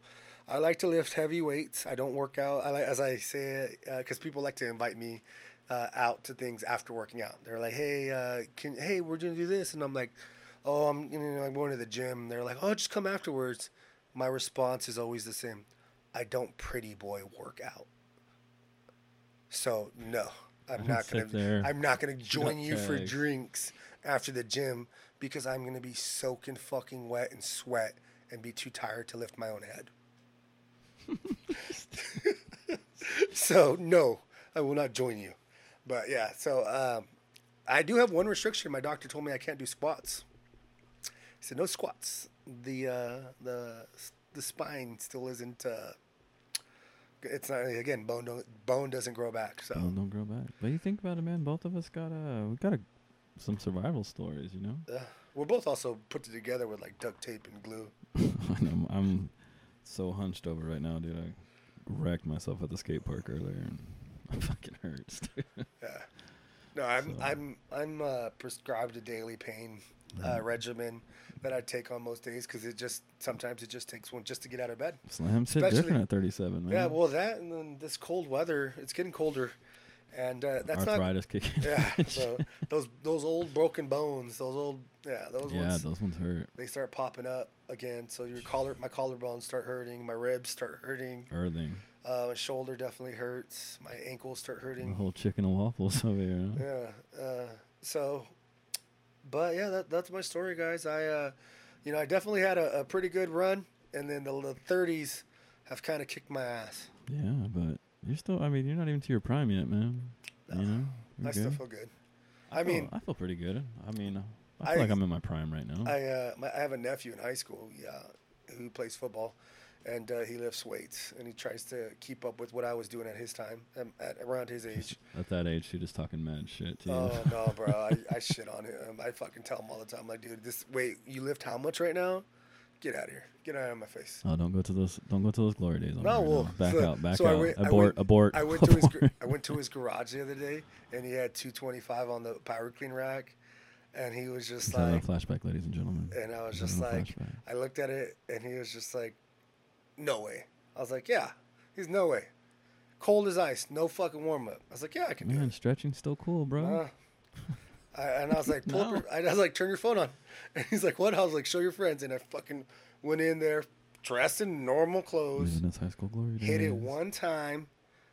I like to lift heavy weights. I don't work out. I like, as I say, because people like to invite me uh, out to things after working out. They're like, "Hey, uh, can hey, we're gonna do this," and I'm like, "Oh, I'm you know I'm going to the gym." They're like, "Oh, just come afterwards." My response is always the same: I don't pretty boy work out. So no, I'm Don't gonna. there. I'm not gonna join you for drinks after the gym because I'm gonna be soaking fucking wet and sweat and be too tired to lift my own head. [laughs] so no, I will not join you. But yeah, so um, I do have one restriction. My doctor told me I can't do squats. He said no squats. The uh, the the spine still isn't uh, it's not again bone don't, bone doesn't grow back. So Bone don't grow back. But you think about it, man. Both of us got uh, we got a, some survival stories, you know. uh, we're both also put together with like duct tape and glue. [laughs] I know, I'm so hunched over right now, dude. I wrecked myself at the skate park earlier, and [laughs] I'm fucking hurts. [laughs] Yeah. No, I'm So- I'm I'm uh, prescribed a daily pain uh, regimen that I take on most days because it just sometimes it just takes one just to get out of bed. Slams hit different at 37, man. Yeah, well that and then this cold weather, it's getting colder, and uh, that's not arthritis kicking. yeah. [laughs] So those those old broken bones, those old yeah those yeah, ones those ones hurt. they start popping up again. So your collar my collarbones start hurting, my ribs start hurting, Earthing. uh, my shoulder definitely hurts, my ankles start The hurting. whole chicken and waffles [laughs] over here. Huh? Yeah. Uh, so, but yeah, that, that's my story, guys. I, uh, you know, I definitely had a, a pretty good run, and then the, the 30s have kind of kicked my ass. Yeah, but you're still. I mean, you're not even to your prime yet, man. You know. I still feel good. I, I feel- mean- I feel pretty good. I mean, I I- feel like I'm in my prime right now. I, uh, my, I have a nephew in high school, yeah, who plays football, and uh, he lifts weights, and he tries to keep up with what I was doing at his time, um, at around his age. [laughs] At that age, she just talking mad shit to you. Oh no, bro! [laughs] I, I shit on him. I fucking tell him all the time, like, dude, this wait, you lift how much right now? Get out of here! Get out of my face! Oh, don't go to those. Don't go to those glory days. on No, right well, now. back so- out. Back so I out. went- I abort. went- abort. I went to his. I went to his garage the other day, and he had 225 on the power clean rack, and he was just He's like, flashback, ladies and gentlemen. and I was just like, flashback. I looked at it, and he was just like, no way. I was like, yeah, he's no way. Cold as ice, no fucking warm up. I was like, yeah, I can do Man, it. stretching's still cool, bro. Uh, I, and I was like, [laughs] pull No. your, I was like, turn your phone on. [laughs] And he's like, what? I was like, show your friends. And I fucking went in there, dressed in normal clothes, Living his high school glory days. hit it one time,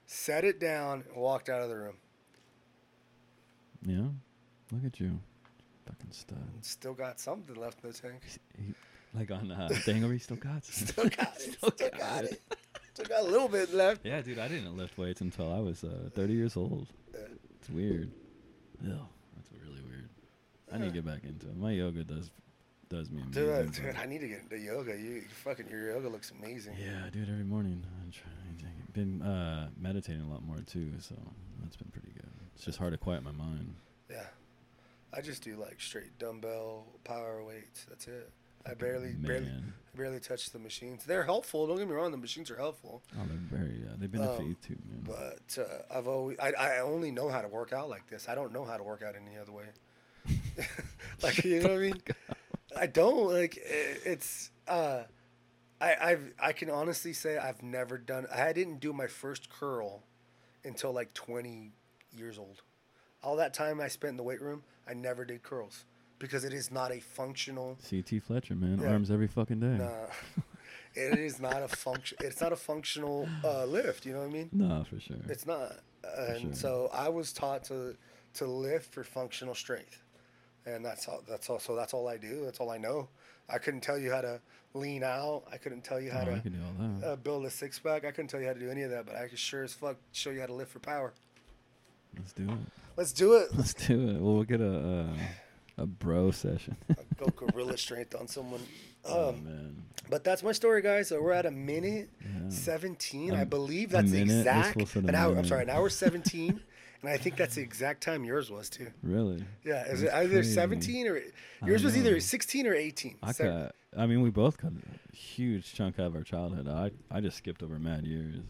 set it down, and walked out of the room. Yeah. Look at you, fucking stud. Still got something left in the tank. He, like on uh, Dangle, he [laughs] still got. Still got it. Still got it. Still got a little bit left. Yeah, dude, I didn't lift weights until I was uh, 30 years old. It's weird. Ew, that's really weird. I need to get back into it. My yoga does does me amazing. Dude, dude, I need to get into yoga. You, you fucking your yoga looks amazing. yeah, dude, every morning I'm trying. I've been uh, meditating a lot more too, so that's been pretty good. It's just hard to quiet my mind. Yeah. I just do like straight dumbbell power weights. That's it. I barely, barely, Man. barely touch the machines. They're helpful. Don't get me wrong. The machines are helpful. Oh, they're very. They've been there for Um, you too, man. But uh, I've always, I, I only know how to work out like this. I don't know how to work out any other way. [laughs] [laughs] like you know what I mean? I don't like. i- It's. Uh, I I've I can honestly say I've never done. I didn't do my first curl until like 20 years old. All that time I spent in the weight room, I never did curls because it is not a functional. CT Fletcher, man, Yeah. arms every fucking day. Nah, [laughs] it is not a function. It's not a functional uh, lift. You know what I mean? No, for sure. It's not. And sure. so I was taught to to lift for functional strength. And that's all that's all so that's all I do. That's all I know. I couldn't tell you how to lean out. I couldn't tell you how oh, to can do all that. uh, build a six pack. I couldn't tell you how to do any of that, but I could sure as fuck show you how to lift for power. Let's do it. Let's do it. [laughs] Let's do it. Well, we'll get a a, a bro session. Go gorilla [laughs] strength on someone. oh Um, man. but that's my story, guys. So we're at a minute Yeah. 17. A- I believe that's minute? We're exact. An hour, I'm sorry, an hour [laughs] 17. and I think that's the exact time yours was, too. Really? Yeah, it either crazy. 17 or yours was either 16 or 18? I cut. I mean, we both cut a huge chunk out of our childhood. I I just skipped over mad years.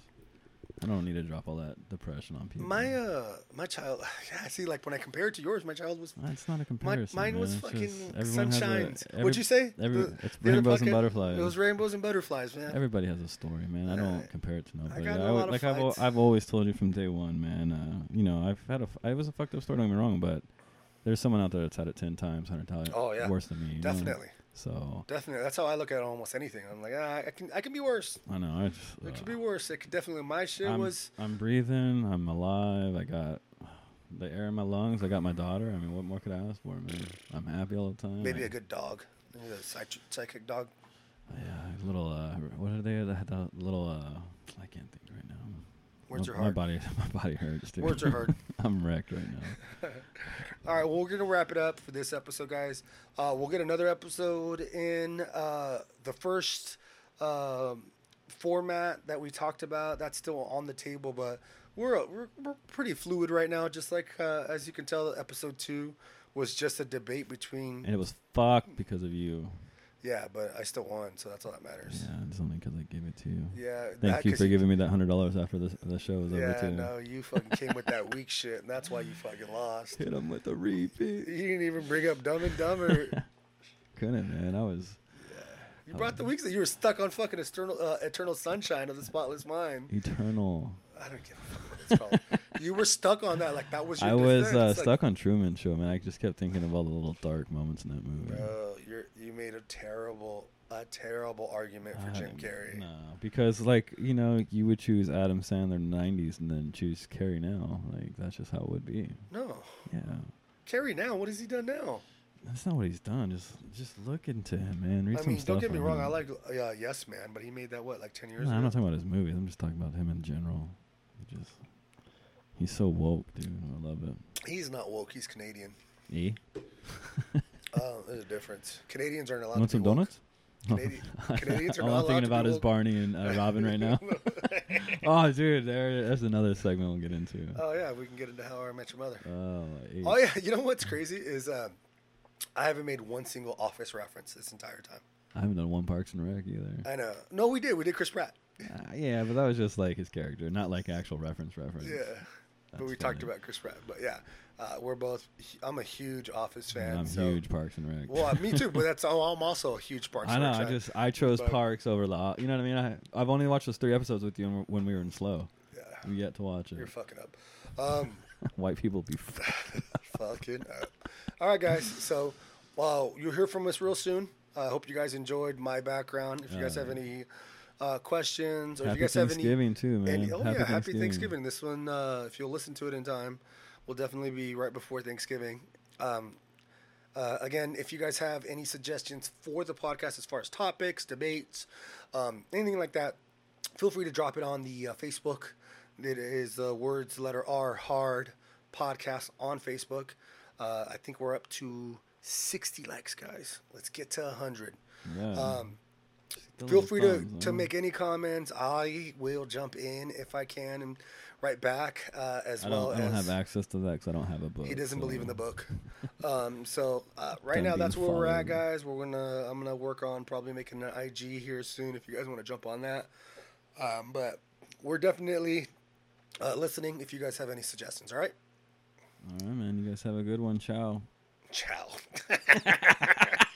I don't need to drop all that depression on people. my uh my child [sighs] yeah, see like when I compare it to yours, my child was It's not a my, comparison. mine was. It's fucking just everyone has a- sunshines. every- What'd you say? every- The- it's the rainbows and butterflies. It was rainbows and butterflies, man. Everybody has a story, man. I don't Alright. compare it to nobody. got in a I, lot would- like I've, fights. I've always told you from day one, man. Uh, you know, I've had a. f- It was a fucked up story. Don't get me wrong, but there's someone out there that's had it ten times, hundred times. Oh, yeah. worse than me. Definitely. know? So Definitely. That's how I look at almost anything. I'm like, ah, I can I can be worse. I know. I just. It uh, could be worse. It could definitely my shit I'm, was I'm breathing. I'm alive. I got the air in my lungs. I got my daughter. I mean, what more could I ask for, man? I'm happy all the time. maybe I- a good dog. Maybe a psych- psychic dog. Yeah, a little. Uh, what are they? Had the little. Uh, I can't think right now. Words my, are my body, [laughs] my body hurts. Dude. Words are hard. [laughs] I'm wrecked right now. [laughs] All right, well, we're gonna wrap it up for this episode, guys. Uh, we'll get another episode in uh, the first um, format that we talked about that's still on the table, but we're we're, we're pretty fluid right now. Just like uh, as you can tell, episode two was just a debate between And it was fucked because of you. Yeah, but I still won, so that's all that matters. Yeah, it's only because I gave it to you. Yeah, Thank that you for giving me that hundred dollars after the the show was over too. Yeah, no, you fucking came with that weak [laughs] shit, and that's why you fucking lost. Hit him with a repeat. You didn't even bring up Dumb and Dumber. [laughs] Couldn't man, I was Yeah. You brought the weeks that you were stuck on fucking eternal, uh, eternal sunshine of the spotless mind. eternal. I don't give a fuck what it's called. You were stuck on that, like that was your. I was uh, like, stuck on Truman Show, man. I just kept thinking of all the little dark moments in that movie. Bro, you made a terrible, a terrible argument for Jim Carrey. No, because like you know, you would choose Adam Sandler in the '90s and then choose Carrey now. Like that's just how it would be. No, Yeah, Carrey now. What has he done now? that's not what he's done. Just just look into him, man. Read I some mean, stuff. don't get me wrong. him. I like uh, Yes Man, but he made that what like ten years No, ago. I'm not talking about his movies. I'm just talking about him in general. He just he's so woke, dude. I love it. He's not woke. He's Canadian. E. [laughs] Oh, there's a difference. Canadians aren't allowed Want to some be woke. donuts? Canadi- [laughs] Canadians are All not I'm allowed thinking to about be is woke. Barney and uh, Robin right now. [laughs] oh, dude, there, there's another segment we'll get into. Oh yeah, we can get into How I Met Your Mother. Oh. Oh yeah, you know what's crazy is um, I haven't made one single Office reference this entire time. I haven't done one Parks and Rec either. I know. No, we did. We did Chris Pratt. Uh, yeah, but that was just like his character, not like actual reference reference. Yeah, but we talked about Chris Pratt. But yeah, uh, we're both. I'm a huge Office fan. And I'm so- huge Parks and Rec. Well, me too. But that's [laughs] oh, I'm also a huge Parks. I and know. Rec I just I chose But- Parks over the. You know what I mean? I I've only watched those three episodes with you when we were in SLO. Yeah, We yet to watch it. you're fucking up. Um, [laughs] White people be. [laughs] Fucking up. All right, guys. So, well, you'll hear from us real soon. I hope you guys enjoyed my background. If you guys Uh, have any uh, questions, or if Happy you guys have any Thanksgiving too, man. And, oh yeah, happy Thanksgiving. This one, uh, if you'll listen to it in time, will definitely be right before Thanksgiving. Um, uh, again, if you guys have any suggestions for the podcast as far as topics, debates, um, anything like that, feel free to drop it on the uh, Facebook. It is the words letter R hard podcast on Facebook. Uh, I think we're up to 60 likes, guys. Let's get to 100. Yeah. Um, feel free to, thumbs, to make any comments. I will jump in if I can and write back uh, as I well don't. I don't as have access to that because I don't have a book. he doesn't believe in the book. Um, so uh, [laughs] right now, that's where we're at, guys. We're gonna I'm gonna work on probably making an IG here soon if you guys want to jump on that. Um, but we're definitely uh, listening. If you guys have any suggestions, all right. All right, man. You guys have a good one. Ciao. Ciao. [laughs]